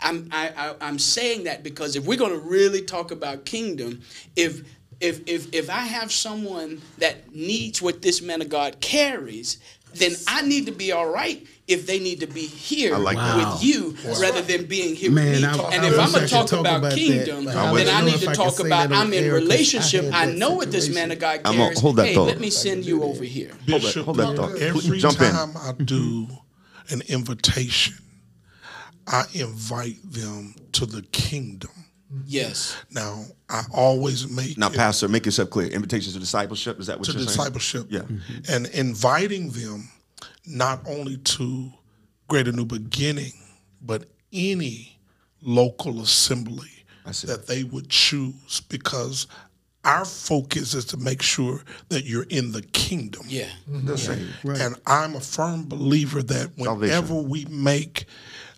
I'm I, I, I'm saying that because if we're going to really talk about kingdom, if if if if I have someone that needs what this man of God carries, then I need to be all right if they need to be here like. Wow. with you rather than being here Man, with me. I- and I if wish I'm gonna talk, talk about, about kingdom, Like, I then I I need to I talk about I'm in air 'cause I relationship. I, that know what this man of God I'm carries. gonna hold that hey, thought. let me send you over here. Hold that- hold that thought. every Jump in. time I do an invitation, I invite them to the kingdom. Yes. Now, I always make Now, it Pastor, make yourself clear. Invitations to discipleship. Is that what to you're saying? To discipleship. Yeah. And inviting them not only to Greater New Beginning, but any local assembly that they would choose because our focus is to make sure that you're in the kingdom. Yeah. Listen, And I'm a firm believer that whenever we make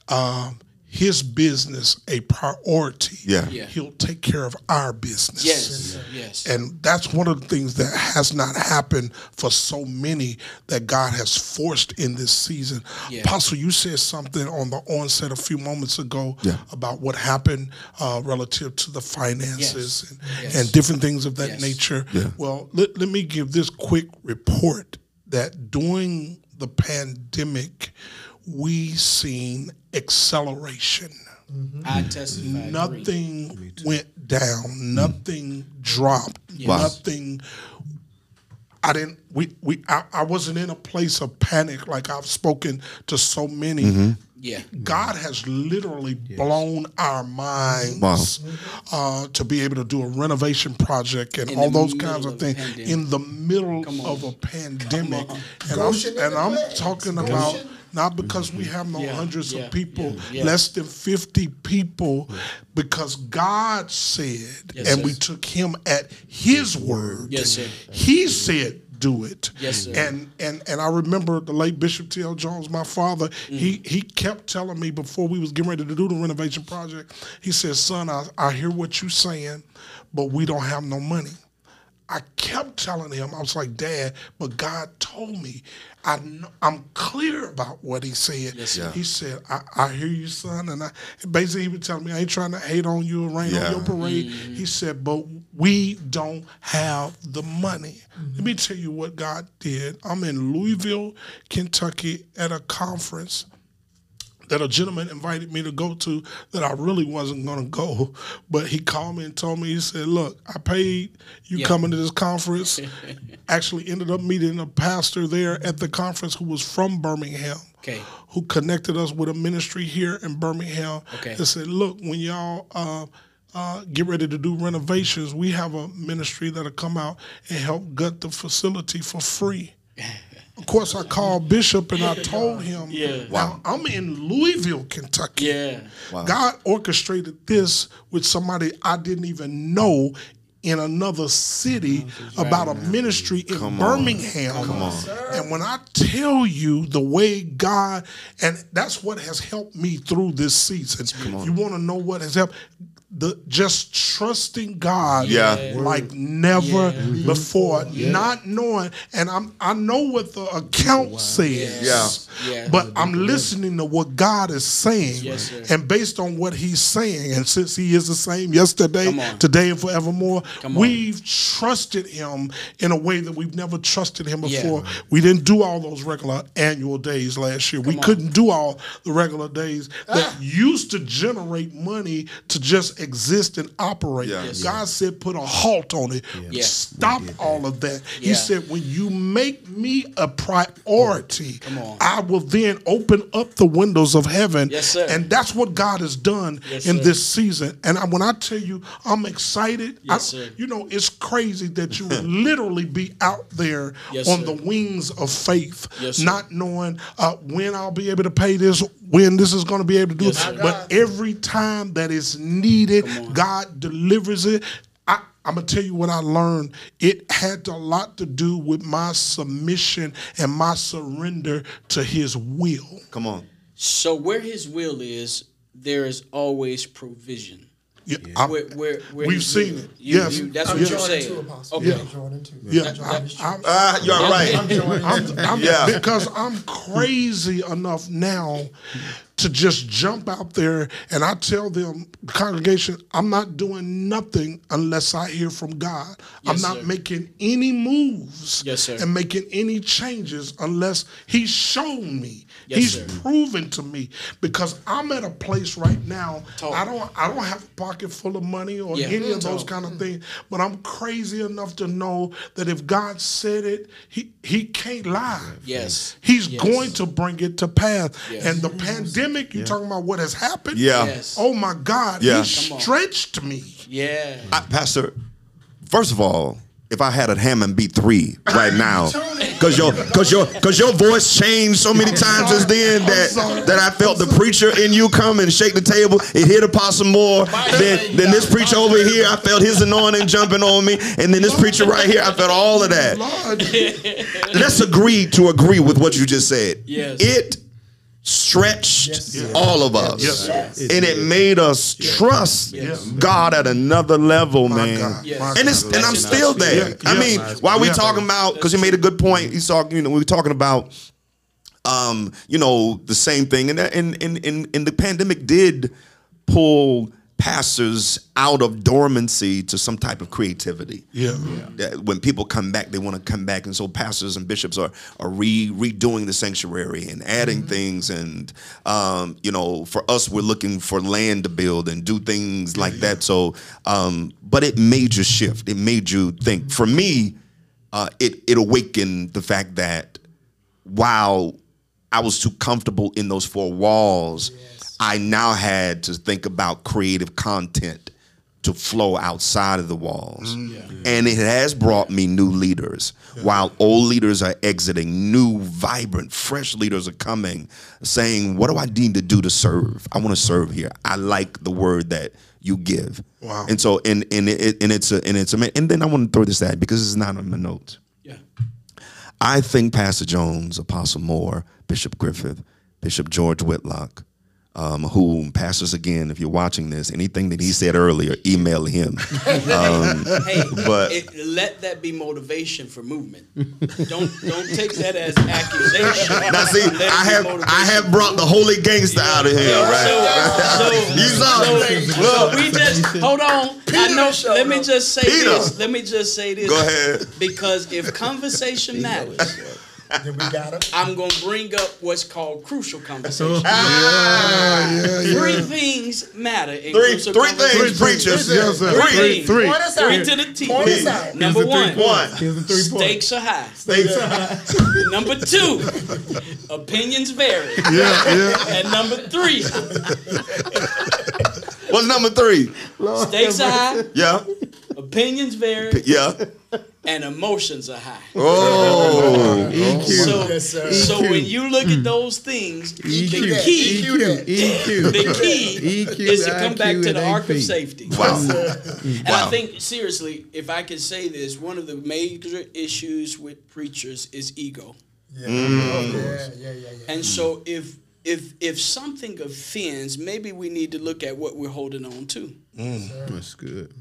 um, his business a priority, Yeah. Yeah. he'll take care of our business. Yes. Yes. And that's one of the things that has not happened for so many that God has forced in this season. Yeah. Apostle, you said something on the onset a few moments ago Yeah. about what happened uh, relative to the finances Yes. and, Yes. and different things of that Yes. nature. Yeah. Well, let, let me give this quick report that during the pandemic, we seen acceleration. I testify. agree. Nothing went down. Nothing dropped. Wow. Nothing. I didn't. We we. I, I wasn't in a place of panic like I've spoken to so many. Yeah. God has literally blown our minds uh, to be able to do a renovation project and In all those kinds of of things pandemic. in the middle of a pandemic. And I'm, and I'm place. talking about Goshen. Not because we have no Yeah, hundreds yeah, of people, yeah, less than 50 people, because God said, Yes, and we took him at his word. Yes, sir. He said, do it. Yes, sir. And and and I remember the late Bishop T.L. Jones, my father, Mm. he he kept telling me before we was getting ready to do the renovation project, he said, son, I, I hear what you're saying, but we don't have no money. I kept telling him, I was like, Dad, but God told me. I I'm clear about what he said. Yes, sir. He said, I, I hear you, son. And I basically he was telling me, I ain't trying to hate on you or rain Yeah. on your parade. Mm-hmm. He said, but we don't have the money. Let me tell you what God did. I'm in Louisville, Kentucky at a conference that a gentleman invited me to go to that I really wasn't going to go. But he called me and told me, he said, Look, I paid you Yeah. coming to this conference. Actually, ended up meeting a pastor there at the conference who was from Birmingham. Okay. Who connected us with a ministry here in Birmingham Okay. and said, Look, when y'all uh, uh, get ready to do renovations, we have a ministry that'll come out and help gut the facility for free. Of course, I called Bishop and I told him, Yeah. now I'm in Louisville, Kentucky. Yeah. God orchestrated this with somebody I didn't even know in another city about a ministry in Birmingham. And when I tell you the way God, and that's what has helped me through this season. You want to know what has helped? The just trusting God Yeah. like never before, not knowing, and I'm I know what the account says. Yeah. Yeah. But I'm listening to what God is saying. Yes. And based on what he's saying, and since he is the same yesterday, today, and forevermore, we've trusted him in a way that we've never trusted him Yeah. before. We didn't do all those regular annual days last year. we on. couldn't do all the regular days that used to generate money to just exist and operate. Yeah. Yes, God said, put a halt on it. Yeah. Stop all of that. He said, when you make me a priority, Come on. I will then open up the windows of heaven. Yes, sir. And that's what God has done Yes, in sir. this season. And I, when I tell you, I'm excited. Yes, I- sir. You know, it's crazy that you would literally be out there Yes, on sir. the wings of faith, Yes, not knowing uh, when I'll be able to pay this, when this is going to be able to do Yes, it. But every time that it's needed, God delivers it. I, I'm gonna tell you what I learned. It had a lot to do with my submission and my surrender to His will. Come on. So where his will is, there is always provision. Yeah, I'm- Where, where, where We've his seen will- it. you- Yes. you- that's I'm what you're saying. too, Okay. I'm too. yeah, I'm I, joining. I'm, Ah, you're right. I'm joining I'm. I'm- Yeah. because I'm crazy enough now to just jump out there and I tell them, congregation, I'm not doing nothing unless I hear from God. I'm not sir. making any moves Yes, sir. and making any changes unless He's shown me. Yes, He's sir. proven to me because I'm at a place right now. Talk. I don't I don't have a pocket full of money or Yeah. any of those kind of mm. things, but I'm crazy enough to know that if God said it, He He can't lie. Yes. He's Yes. going to bring it to pass. Yes. And the mm. pandemic, you talking about what has happened? Yeah. Yes. Oh my God. Yeah. He stretched me. Yeah. I, Pastor, first of all, if I had a Hammond B3 right now, Cause your cause your cause your voice changed so many times since then that that I felt the preacher in you come and shake the table. It hit Apostle Moore. Then then this preacher over here, I felt his anointing jumping on me. And then this preacher right here, I felt all of that. Let's agree to agree with what you just said. Yes. It stretched Yes. all of us. Yes. And it made us trust God at another level, man. God. Yes. And it's and I'm still there. I mean, while we talking about because you made a good point. He's talking, you know, we were talking about um, you know, the same thing. And and and and, and the pandemic did pull pastors out of dormancy to some type of creativity Yeah. that when people come back, they want to come back, and so pastors and bishops are are re redoing the sanctuary and adding things, and um, you know, for us, we're looking for land to build and do things like that. So, um, but it made you shift. It made you think. For me, uh, it it awakened the fact that while I was too comfortable in those four walls, I now had to think about creative content to flow outside of the walls. Mm. And it has brought me new leaders. While old leaders are exiting, new, vibrant, fresh leaders are coming saying, What do I need to do to serve? I want to serve here. I like the word that you give. Wow. And so and and it and it's a and it's a and then I want to throw this out because it's not on my notes. Yeah. I think Pastor Jones, Apostle Moore, Bishop Griffith, Bishop George Whitlock, um, who pastors again, if you're watching this, anything that he said earlier, email him. Um, Hey, But- it, let that be motivation for movement. Don't don't take that as accusation. now, see, Let I have. I have brought the holy gangster out of here, right? So, You saw so, so we just hold on. I know. Let me just say Peter. this. Let me just say this. Go ahead. Because if conversation matters, Then we got it. I'm gonna bring up what's called crucial conversation. Yeah, yeah, Three yeah. things matter in Three crucial three conversation. things, preachers. Yes, sir. Three Three. Point us Three to the T. Point us out. Number one, One. Here's the three points. stakes are high. They- Number two, opinions vary. Yeah, yeah. And number three, What's number three? stakes are high, Yeah, opinions vary, yeah. And emotions are high. Oh, So, Yes, sir. so when you look at those things, the that. key, EQ that. EQ. the key EQ, is to come back to the arc of safety. wow. And Wow. I think seriously, if I can say this, one of the major issues with preachers is ego. Yeah, mm. yeah, yeah, yeah, yeah. And so if if if something offends, maybe we need to look at what we're holding on to. Mm. That's good.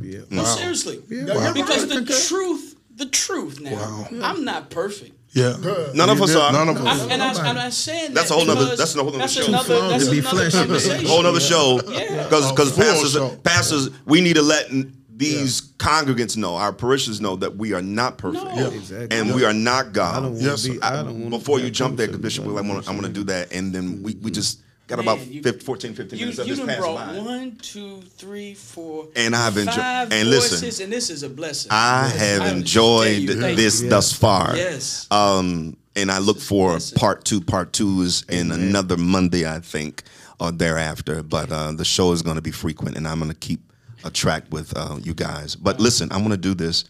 Yeah. No, seriously. Wow. Because the Concur. truth, the truth now, Wow. I'm not perfect. Yeah. None of us are. None of I, us. and I, I'm not saying That's that a whole nother- because that's a whole nother that's show. another that's another conversation. whole nother show because because oh, full pastors show. pastors we need to let n- these congregants know our parishioners know that we are not perfect No. Yeah. Exactly. and we are not I don't God. want Yes, to be. I don't want Before you jump there, Bishop, I'm gonna, I'm gonna do that, and then we, we mm-hmm. just got about Man, you- 15, 14, 15 You, minutes of you this done past brought by. one, two, three, four, And I've enjoyed- five and listen, and this is a blessing. I have I would just enjoyed you, thank this you. thus far. Yes. Um, and I look for blessing. part two. Part two is in another Monday, I think, or thereafter. But uh, the show is going to be frequent, and I'm going to keep a track with uh, you guys. But listen, I'm going to do this.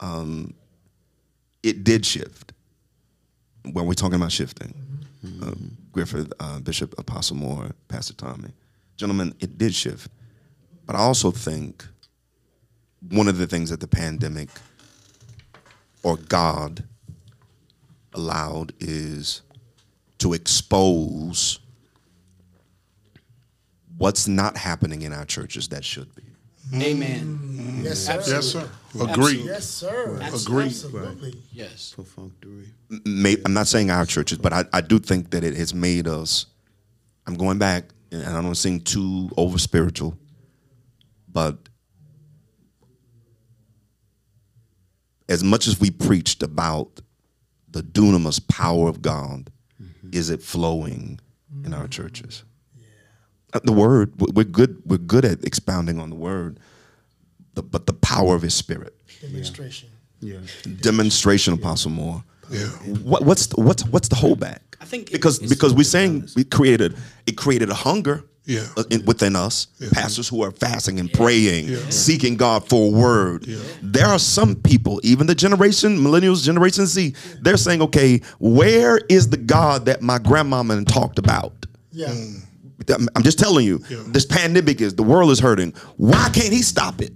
Um, it did shift. When we're talking about shifting, uh, Griffith, uh, Bishop Apostle Moore, Pastor Tommy, gentlemen, it did shift. But I also think one of the things that the pandemic or God allowed is to expose what's not happening in our churches that should be. Amen. Mm. Mm. Yes, sir. Yes, sir. Absolutely. Agreed. Yes, sir. Agreed. Absolutely. Yes. Perfunctory. May, I'm not saying our churches, but I, I do think that it has made us. I'm going back, and I don't want to seem too over spiritual, but as much as we preached about the dunamis power of God, mm-hmm. is it flowing in our churches? Uh, The word, we- we're good. We're good at expounding on the word, the, but the power of His Spirit, Demonstration. Yeah. demonstration, Apostle Moore. Yeah. What, what's the, what's what's the holdback? I think because it's- because we're saying we created it created a hunger Yeah. uh, in- within us, pastors who are fasting and praying, seeking God for a word. There are some people, even the generation, millennials, Generation Z, they're saying, okay, where is the God that my grandmama talked about? Yeah. I'm I'm just telling you, this pandemic is, the world is hurting. Why can't he stop it?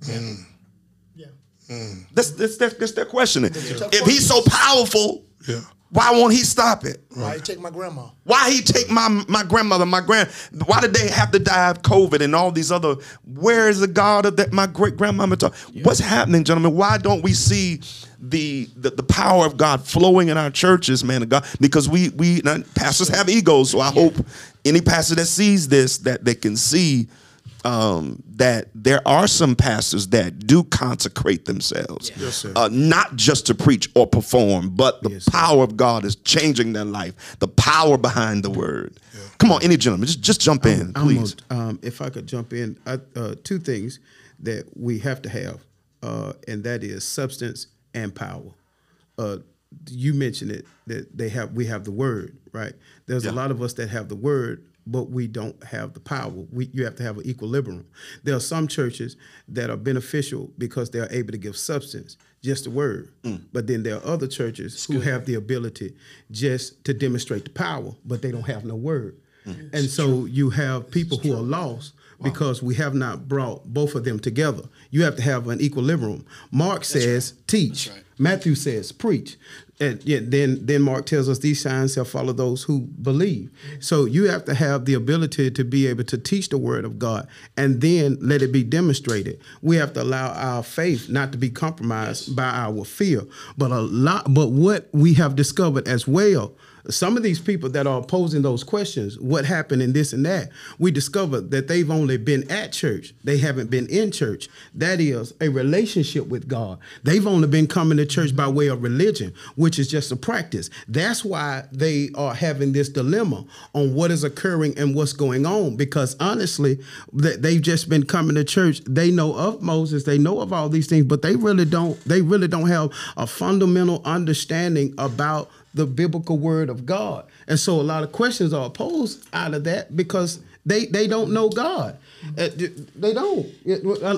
Mm. Yeah. Mm. That's, that's, that's, that's their question. If he's so powerful, Yeah. Why won't he stop it? Why he take my grandma? Why he take my my grandmother, my grand? Why did they have to die of COVID and all these other? Where is the God of that my great grandmama? Talk? What's happening, gentlemen? Why don't we see the, the the power of God flowing in our churches, man of God? Because we we pastors have egos, so I hope any pastor that sees this that they can see um, that there are some pastors that do consecrate themselves, Yes, sir. uh, not just to preach or perform, but the power of God is changing their life. The power behind the word. Come on, any gentleman, just just jump in, I'm please. gonna, um, if I could jump in, I, uh, two things that we have to have, uh, and that is substance and power. Uh, you mentioned it that they have we have the word, right? There's Yeah. a lot of us that have the word, but we don't have the power. We you have to have an equilibrium. There are some churches that are beneficial because they are able to give substance, just the word. But then there are other churches who have the ability just to demonstrate the power, but they don't have no word. And so you have people who are lost because we have not brought both of them together. You have to have an equilibrium. Mark says teach. Matthew says preach. Then then Mark tells us these signs shall follow those who believe. So you have to have the ability to be able to teach the word of God and then let it be demonstrated. We have to allow our faith not to be compromised by our fear. But a lot but what we have discovered as well some of these people that are posing those questions, what happened in this and that, we discovered that they've only been at church. They haven't been in church. That is a relationship with God. They've only been coming to church by way of religion, which is just a practice. That's why they are having this dilemma on what is occurring and what's going on. Because honestly, that they've just been coming to church. They know of Moses, they know of all these things, but they really don't, they really don't have a fundamental understanding about the biblical word of God. And so a lot of questions are posed out of that because they they don't know God. Uh, They don't.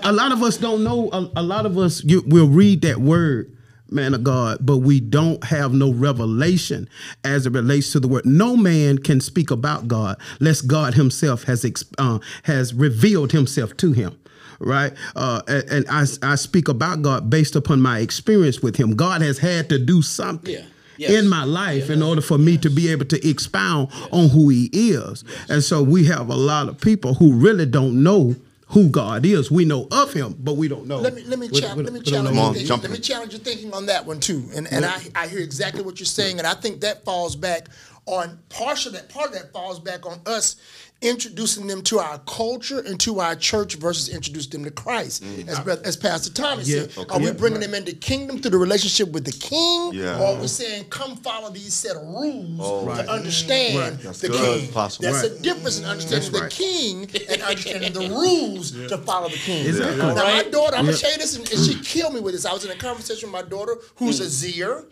A lot of us don't know. A lot of us will read that word, man of God, but we don't have no revelation as it relates to the word. No man can speak about God lest God Himself has uh, has revealed Himself to him right? Uh, and and I, I speak about God based upon my experience with Him. God has had to do something. Yeah. Yes. In my life, in order for me to be able to expound on who He is, and so we have a lot of people who really don't know who God is. We know of Him, but we don't know. Let me let me, cha- let me challenge know your on, thinking. Let me challenge your thinking on that one too. And and I, I hear exactly what you're saying, and I think that falls back on partial that part of that falls back on us introducing them to our culture and to our church versus introducing them to Christ. Mm. As, as Pastor Thomas Yeah, said, are we bringing them into kingdom through the relationship with the king, Yeah. or are we saying come follow these set of rules oh, to understand That's the good, king? That's Right. a difference in understanding the king and understanding the rules to follow the king. Exactly. Now, my daughter, I'm gonna tell you this, and, and she killed me with this. I was in a conversation with my daughter, who's a mm. Zier.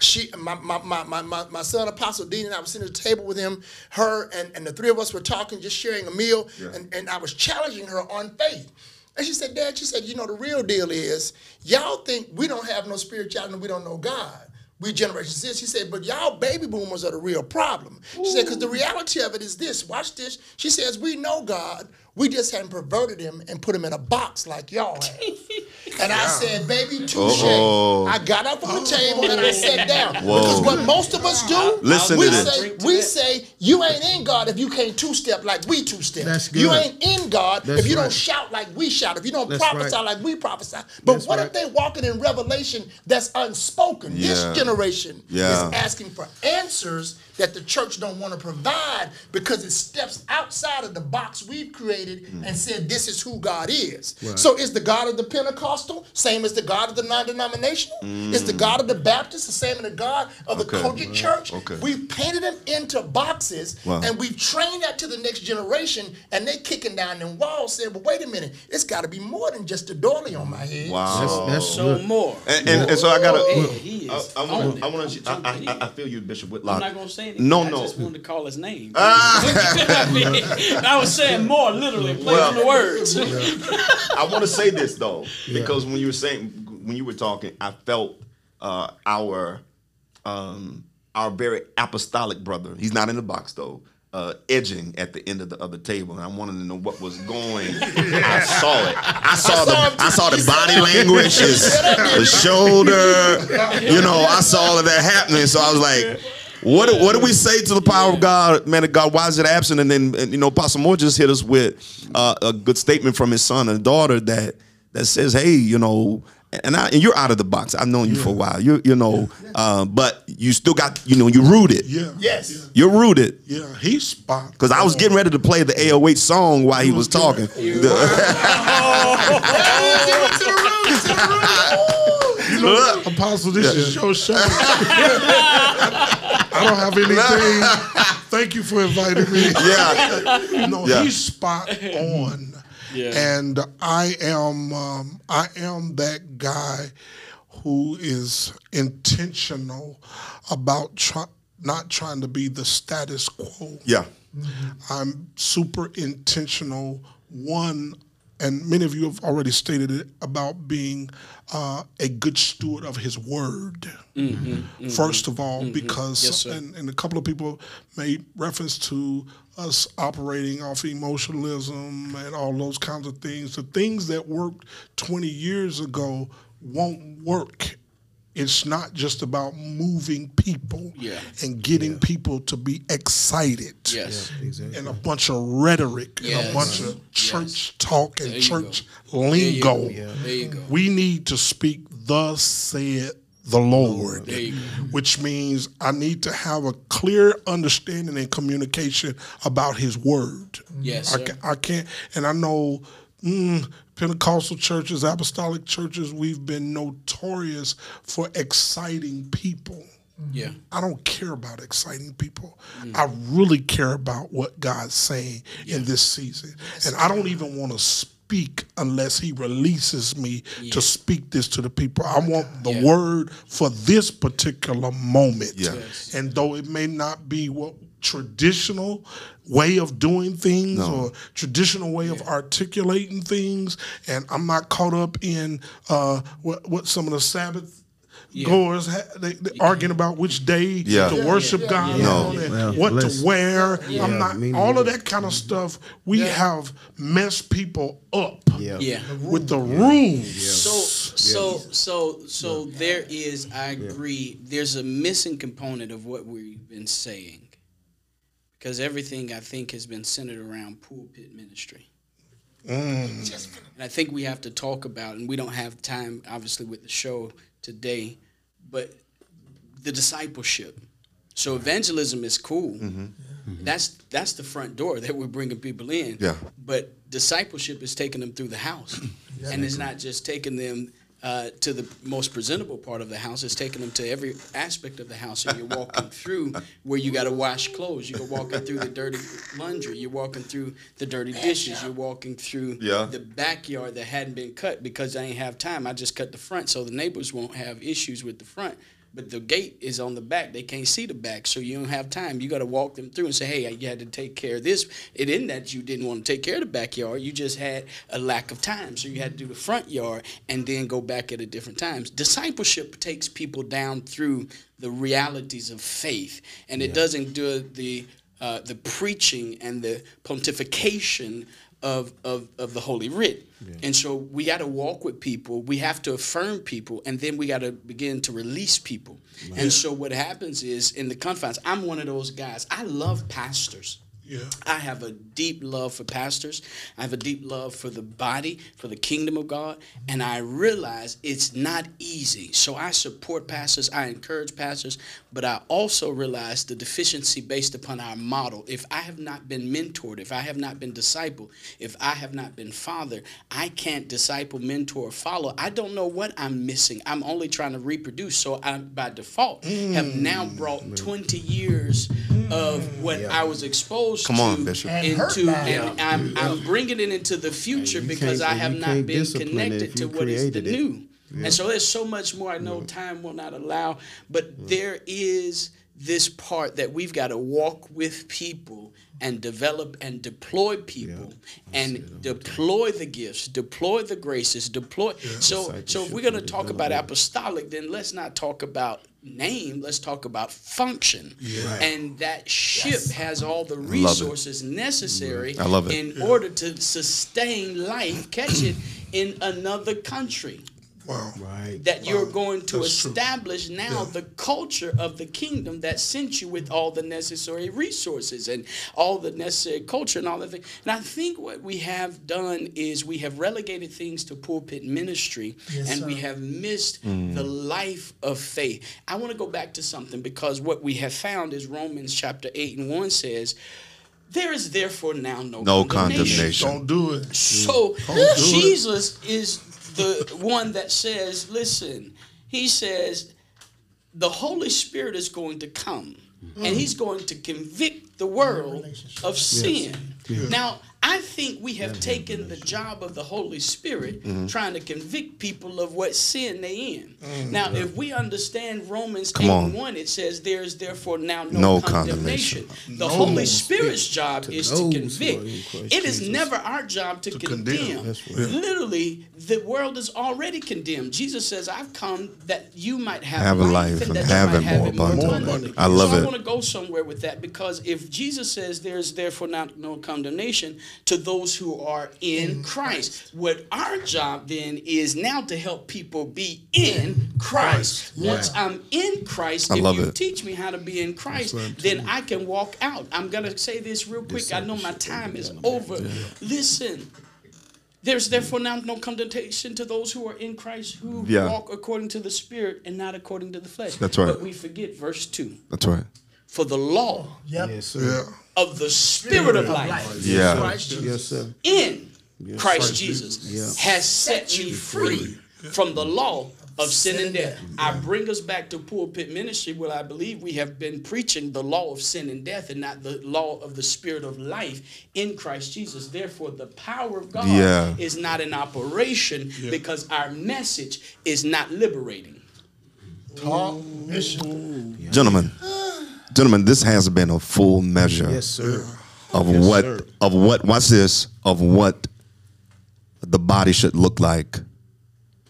She, my, my, my, my, my, son Apostle Dean and I was sitting at the table with him, her, and, and the three of us were talking, just sharing a meal, and, and I was challenging her on faith. And she said, Dad, she said, you know, the real deal is y'all think we don't have no spirituality and we don't know God. We Generation Z. She said, but y'all baby boomers are the real problem. She said, because the reality of it is this. Watch this. She says, we know God. We just hadn't perverted him and put him in a box like y'all have. and I said, baby, touche. Uh-oh. I got up from the table and I sat down. Whoa. Because what most of us do, Listen we to this. say, we say, you ain't in God if you can't two-step like we two-step. That's You ain't in God That's if you right. don't shout like we shout, if you don't That's prophesy right. like we prophesy. But That's what right. if they walking in revelation that's unspoken? Yeah. This generation Yeah. is asking for answers that the church don't want to provide because it steps outside of the box we've created Hmm. and said this is who God is. So is the God of the Pentecostal same as the God of the non-denominational? Is the God of the Baptist the same as the God of the. Okay. COGIC church? Okay. We've painted them into boxes Wow. and we've trained that to the next generation and they kicking down them walls saying, well, wait a minute, it's got to be more than just a doily on my head. Wow. That's So more. and, and, and so I gotta. I, I want. I want to. I, I, I feel you, Bishop Whitlock. I'm not gonna say anything. No, I no. just wanted to call his name. I, mean, I was saying more literally, play Well- on the words. I want to say this though, because when you were saying when you were talking, I felt uh, our um, our very apostolic brother. He's not in the box though. Uh, edging at the end of the other table, and I wanted to know what was going. I saw it. I saw the. I saw the body language, his, the shoulder. You know, I saw all of that happening. So I was like, "What? do- What do we say to the power of God, man of God? Why is it absent?" And then, and, you know, Apostle Moore just hit us with uh, a good statement from his son and daughter that that says, "Hey, you know." And, I, and you're out of the box. I've known you for a while. You you know, uh, but you still got you know you rooted. Yeah. Yes. You're rooted. Yeah, he's spot. Because I was getting ready to play the AOH song while he was talking. You Apostle, this is your show. I don't have anything. Thank you for inviting me. yeah. No, Yeah. he's spot on. Yeah. And I am um, I am that guy who is intentional about try, not trying to be the status quo. Yeah. I'm super intentional. One, and many of you have already stated it about being uh, a good steward of His Word. Mm-hmm, mm-hmm. First of all, mm-hmm. because Yes, and, and a couple of people made reference to us operating off emotionalism and all those kinds of things. The things that worked 20 years ago won't work. It's not just about moving people Yeah. and getting people to be excited yes. and a bunch of rhetoric and a Yes. bunch of church talk and There you church go. lingo. There you go. We need to speak thus said the Lord, There you go. which means I need to have a clear understanding and communication about His Word. Yes, I, sir. ca- I can't, and I know mm, Pentecostal churches, apostolic churches, we've been notorious for exciting people. Yeah. I don't care about exciting people. I really care about what God's saying in this season. and I don't even want to speak unless He releases me to speak this to the people. I want the Yeah. word for this particular moment. Yeah. Yes. And though it may not be what traditional way of doing things or traditional way of articulating things and i'm not caught up in uh, what, what some of the sabbath goers ha- they, they arguing about which day Yeah. to Yeah, worship god No. and Well, what to wear. Yeah, i'm not me all of that kind of stuff we have messed people up Yeah. Yeah. with the rules. So so so so there is I agree there's a missing component of what we've been saying. Because everything I think has been centered around pulpit ministry. Mm. And I think we have to talk about and we don't have time obviously with the show today, but the discipleship. So evangelism is cool. Mm-hmm. Mm-hmm. That's that's the front door that we're bringing people in. Yeah. But discipleship is taking them through the house, and it's not just taking them uh, to the most presentable part of the house. It's taking them to every aspect of the house. And you're walking through where you got to wash clothes. You're walking through the dirty laundry. You're walking through the dirty dishes. You're walking through Yeah. the backyard that hadn't been cut because I ain't have time. I just cut the front so the neighbors won't have issues with the front. But the gate is on the back. They can't see the back, so you don't have time. You got to walk them through and say, "Hey, you had to take care of this." It isn't that you didn't want to take care of the backyard. You just had a lack of time, so you had to do the front yard and then go back at a different times. Discipleship takes people down through the realities of faith, and it doesn't do the uh, the preaching and the pontification of, of, of the Holy Writ. And so we got to walk with people. We have to affirm people, and then we got to begin to release people. And so what happens is in the confines, I'm one of those guys. I love pastors. Yeah I have a deep love for pastors. I have a deep love for the body, for the kingdom of God, and I realize it's not easy. So I support pastors, I encourage pastors, but I also realize the deficiency based upon our model. If I have not been mentored, if I have not been discipled, if I have not been fathered, I can't disciple, mentor, follow. I don't know what I'm missing. I'm only trying to reproduce. So I, by default, have now mm. brought 20 years of what I was exposed Come to on, Bishop. And hurt into, by it. and I'm, I'm bringing it into the future you because I have not been connected to what is the it. new. And so there's so much more I know time will not allow, but there is this part that we've got to walk with people and develop and deploy people and deploy the gifts, deploy the graces, deploy. So, so if we're going to talk about apostolic, then let's not talk about name. Let's talk about function. And that ship has all the resources necessary I love it. in order to sustain life. Catch it in another country Wow. Right. that you're going to That's true. establish now Yeah. the culture of the kingdom that sent you with all the necessary resources and all the necessary culture and all the things. And I think what we have done is we have relegated things to pulpit ministry Yes, and we have missed Mm. the life of faith. I want to go back to something because what we have found is Romans chapter 8 and 1 says, There is therefore now no, No condemnation. condemnation. Don't do it. So Don't do it. Jesus is the one that says, listen, he says, the Holy Spirit is going to come and mm-hmm. he's going to convict the world of sin. Now, I think we have taken the job of the Holy Spirit mm-hmm. trying to convict people of what sin they in. Mm-hmm. Now, if we understand Romans 8 Come on. 1, it says there is therefore now no, No condemnation. condemnation. The Holy Spirit's job is to who are convict. It is Jesus. never our job to, condemn. condemn. Right. Literally, the world is already condemned. Jesus says, "I've come that you might have, Have a life and that have you it more it more abundantly." abundantly." I love so it. I want to go somewhere with that because if Jesus says there's therefore not no condemnation to those who are in Christ, what our job then is now to help people be in Christ. Once I'm in Christ, I if love you it. teach me how to be in Christ, then I can walk out. I'm gonna say this real quick. I know my time is over. Listen. There's therefore now no condemnation to those who are in Christ who Yeah. walk according to the Spirit and not according to the flesh. That's right. But we forget verse 2. That's right. For the law Yep. Yes, sir. Yeah. Of the Spirit of life Yeah. Christ Jesus. Yes, sir. in Christ Christ Jesus Jesus. has set me free from the law of sin and death. I bring us back to pulpit ministry where I believe we have been preaching the law of sin and death and not the law of the spirit of life in Christ Jesus. Therefore, the power of God Yeah. is not in operation because our message is not liberating. Talk, Bishop. Gentlemen, gentlemen, this has been a full measure Yes, sir. of Yes, what sir. of what watch this of what the body should look like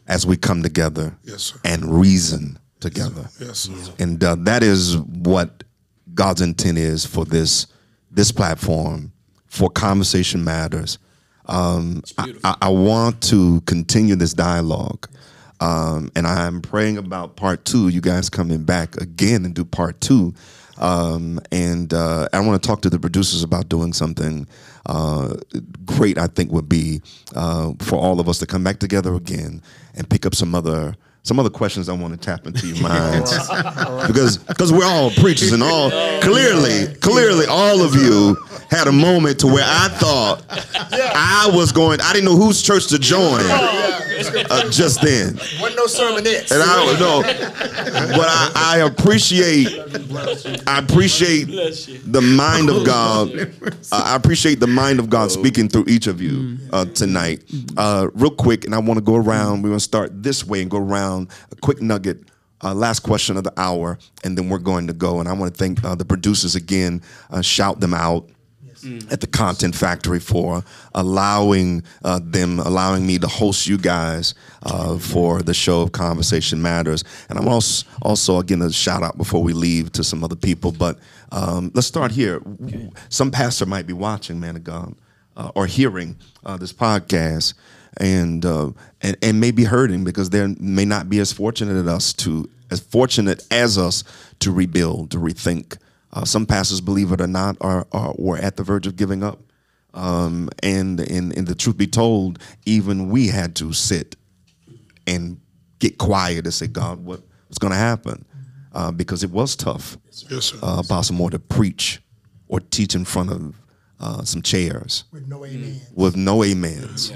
as we come together Yes, and reason together. Yes, sir. And uh, that is what God's intent is for this this platform for conversation matters. Um, I, I, I want to continue this dialogue, um, and I'm praying about part two. You guys coming back again and do part two, um, and uh, I want to talk to the producers about doing something uh, great. I think would be uh, for all of us to come back together again and pick up some other some other questions I want to tap into your minds because because we're all preachers and all clearly clearly all of you had a moment to where I thought I was going I didn't know whose church to join uh, just then Wasn't no sermonettes. and I don't know but I, I appreciate I appreciate the mind of God. Uh, I appreciate the mind of God speaking through each of you uh, tonight. Uh, real quick, and I want to go around. We're going to start this way and go around a quick nugget. Uh, last question of the hour, and then we're going to go. And I want to thank uh, the producers again. Uh, shout them out at the Content Factory for allowing uh, them, allowing me to host you guys uh, for the show of Conversation Matters. And I'm also, also again, a shout out before we leave to some other people. But um, let's start here. Some pastor might be watching, man of God, uh, or hearing uh, this podcast. And, uh, and and may be hurting because they may not be as fortunate as us to as fortunate as us to rebuild to rethink uh, some pastors, believe it or not, are, are were at the verge of giving up. Um, and, and and the truth be told, even we had to sit and get quiet and say, God, what, what's going to happen? Uh, because it was tough, Yes, sir. uh, Apostle Moore, to preach or teach in front of uh, some chairs With no amen. with no amens,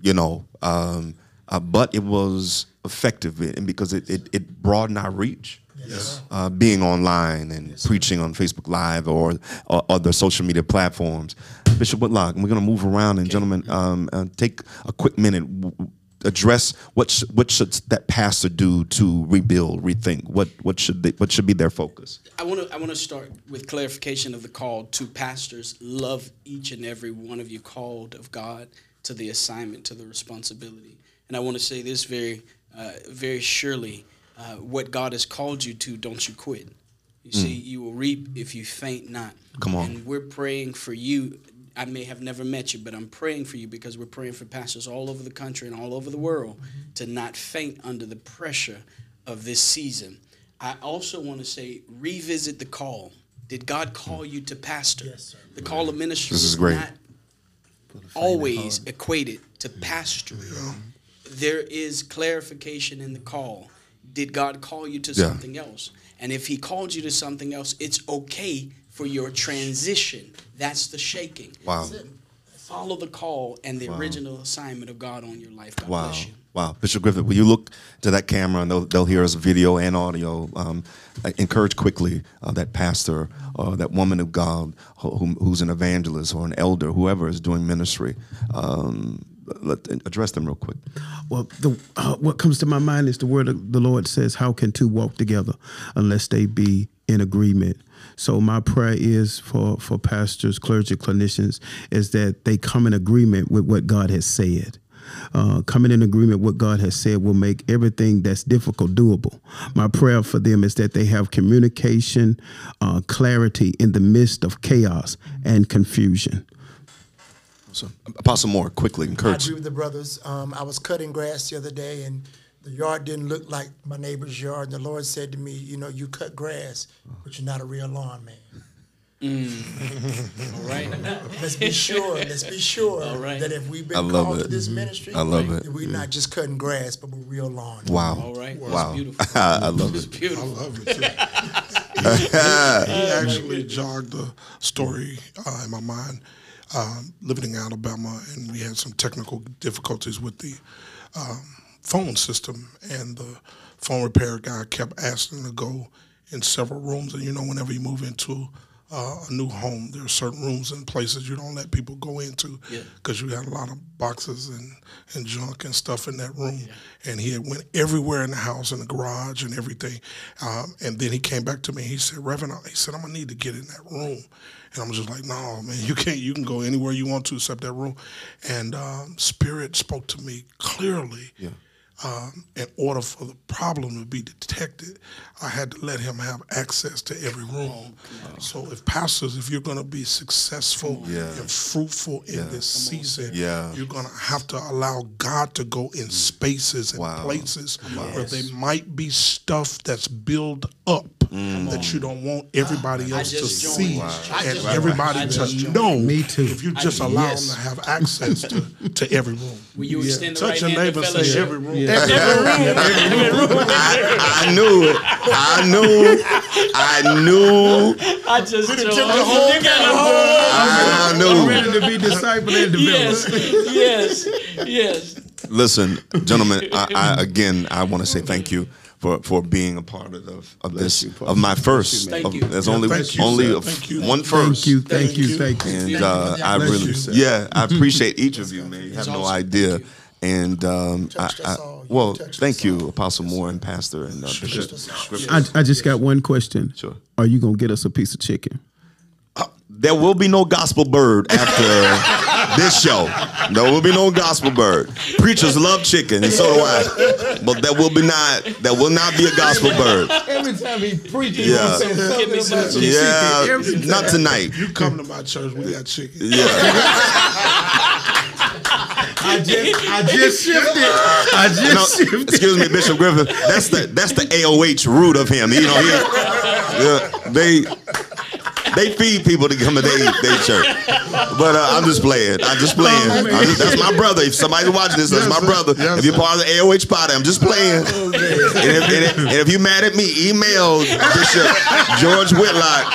you know. Um, uh, but it was effective, and because it, it, it broadened our reach. Yes. Uh, being online and preaching on Facebook Live or, or other social media platforms. Bishop Whitlock, we're going to move around, and gentlemen, um, uh, take a quick minute. W- address what sh- what should that pastor do to rebuild, rethink? What what should they, what should be their focus? I want to I want to start with clarification of the call to pastors. Love each and every one of you called of God to the assignment, to the responsibility. And I want to say this very uh, very surely: uh, what God has called you to, don't you quit. You see, you will reap if you faint not. Come on. And we're praying for you. I may have never met you, but I'm praying for you because we're praying for pastors all over the country and all over the world to not faint under the pressure of this season. I also want to say revisit the call. Did God call you to pastor? Yes, sir. The call of ministry This is is great. not always equated to pastoring. There is clarification in the call. Did God call you to Yeah. something else? And if He called you to something else, it's okay for your transition. That's the shaking. Wow. Follow the call and the original assignment of God on your life. God Wow. bless you. Wow. Bishop Griffith, will you look to that camera and they'll, they'll hear us video and audio? Um, encourage quickly uh, that pastor or that woman of God who, who's an evangelist or an elder, whoever is doing ministry. Um, let, address them real quick. Well, the, uh, what comes to my mind is the word of the Lord says, "How can two walk together unless they be in agreement?" So my prayer is for for pastors, clergy, clinicians, is that they come in agreement with what God has said. Uh, coming in agreement with what God has said will make everything that's difficult doable. My prayer for them is that they have communication, uh, clarity in the midst of chaos and confusion. So, Apostle Moore, quickly, I encourage. agree with the brothers. Um, I was cutting grass the other day, and the yard didn't look like my neighbor's yard. And the Lord said to me, "You know, you cut grass, but you're not a real lawn man. All right. Let's be sure. Let's be sure All right. that if we've I been love called it. to this ministry, I love it. we're not just cutting grass, but we're real lawn. Wow. All right. Wow. beautiful. I, I love It's it. I love it too. he actually jogged the story uh, in my mind. Um, living in Alabama, and we had some technical difficulties with the um, phone system, and the phone repair guy kept asking to go in several rooms. And you know, whenever you move into uh, a new home, there are certain rooms and places you don't let people go into Yeah. because you got a lot of boxes and, and junk and stuff in that room. And he had went everywhere in the house, in the garage and everything. Um, and then he came back to me. He said, Reverend, he said, I'm gonna need to get in that room. And I'm just like, no, man, you can't. You can go anywhere you want to except that room. And um, Spirit spoke to me clearly. Um, in order for the problem to be detected, I had to let him have access to every room. So, if pastors, if you're going to be successful Yeah. and fruitful in this season, Yeah. you're going to have to allow God to go in spaces and Wow. places where there might be stuff that's built up Mm. that you don't want everybody I else to just see joined. I and just- everybody I to just joined. know. Me too. If you just I- allow yes. them to have access to, to every room. Will you extend the Touch right your hand to neighbor, say fellowship? every room. I, I knew it. I knew. I knew. I just told took the whole I knew. ready to be discipled and Yes, yes, yes. Listen, gentlemen. I, I again, I want to say thank you for, for being a part of, of this of my first. Thank of- you. There's only thank you, only sir. Thank you. one first. Thank you, thank you, thank you. And uh, I really, you, yeah, I appreciate each of you, man. You have no idea. And um, I, I- well, thank you. Apostle Moore and Pastor and uh, Bishop. I, I just got one question. Sure. Are you gonna get us a piece of chicken? There will be no gospel bird after this show. There will be no gospel bird. Preachers love chicken, and so do I. But that will be not. that will not be a gospel bird. Every time he preaches, Yeah. Give me some chicken. Yeah, not tonight. You come to my church, we got chicken. Yeah, I just, I just shifted. I just no, shifted. excuse me, Bishop Griffin. That's the that's the AOH root of him. You know, he, yeah, they they feed people to come to their they church. But uh, I'm just playing. I'm just playing. I'm just- that's my brother. If somebody's watching this, that's Yes, my brother. Yes, if you're sir. part of the AOH party, I'm just playing. and, if, and, if, and if you mad at me, email Bishop George Whitlock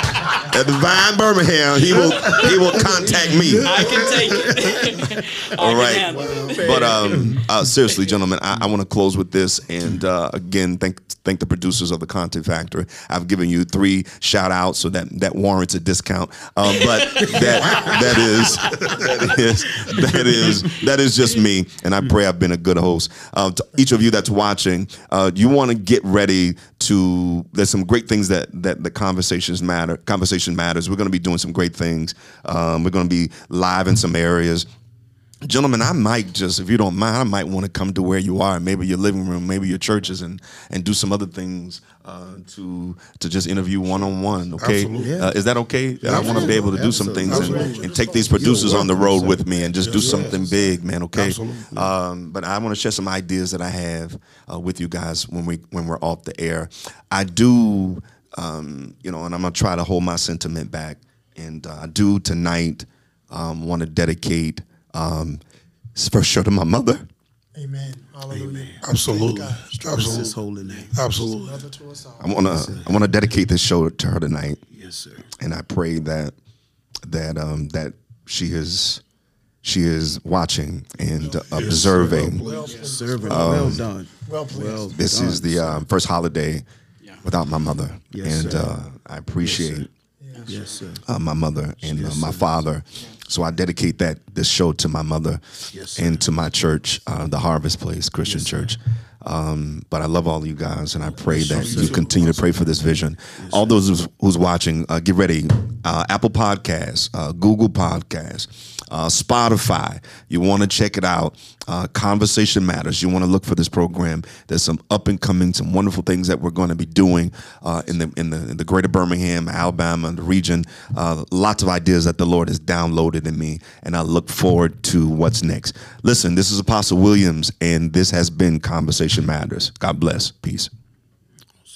at Divine Birmingham. He will he will contact me. I can take it. All I right. can. But um, uh, seriously, gentlemen, I, I want to close with this, and uh, again, thank thank the producers of the Content Factory. I've given you three shout outs, so that that warrants it's a discount. Um, but that that is that is that is that is just me, and I pray I've been a good host. Uh, to each of you that's watching, uh, you want to get ready to. There's some great things that that the conversations matter. Conversation matters. We're going to be doing some great things. Um, we're going to be live in some areas gentlemen, I might just, if you don't mind, I might want to come to where you are, maybe your living room, maybe your churches, and and do some other things uh, to to just interview one on one. Okay, Absolutely. uh, is that okay? I want to be able to do some things and, and take these producers on the road with me and just do something big, man. Okay, Absolutely. um, but I want to share some ideas that I have uh, with you guys when we when we're off the air. I do, um, you know, and I'm gonna try to hold my sentiment back. And uh, I do tonight um, want to dedicate um, this first show to my mother. Amen. Hallelujah. Absolutely. His Absolutely. holy name. Absolutely. Mother to us all. I want to I want to dedicate this show to her tonight, Yes, sir. and I pray that that um, that she is she is watching and observing. Serving. Um, well done. Well pleased. Well This done, is the um, first holiday without my mother, Yes, and sir. uh, I appreciate Yes, sir. uh, my mother and uh, my father. So I dedicate that this show to my mother Yes, and to my church, uh, the Harvest Place Christian Church. Um, but I love all of you guys, and I pray that you continue to pray for this vision. all those who's, who's watching, uh, get ready. Uh, Apple Podcasts, uh, Google Podcasts, uh, Spotify. You want to check it out. Uh, Conversation Matters. You want to look for this program. There's some up and coming, some wonderful things that we're going to be doing uh, in the in the in the greater Birmingham, Alabama, the region. Uh, lots of ideas that the Lord has downloaded in me, and I look forward to what's next. Listen, this is Apostle Williams, and this has been Conversation Matters. God bless. Peace.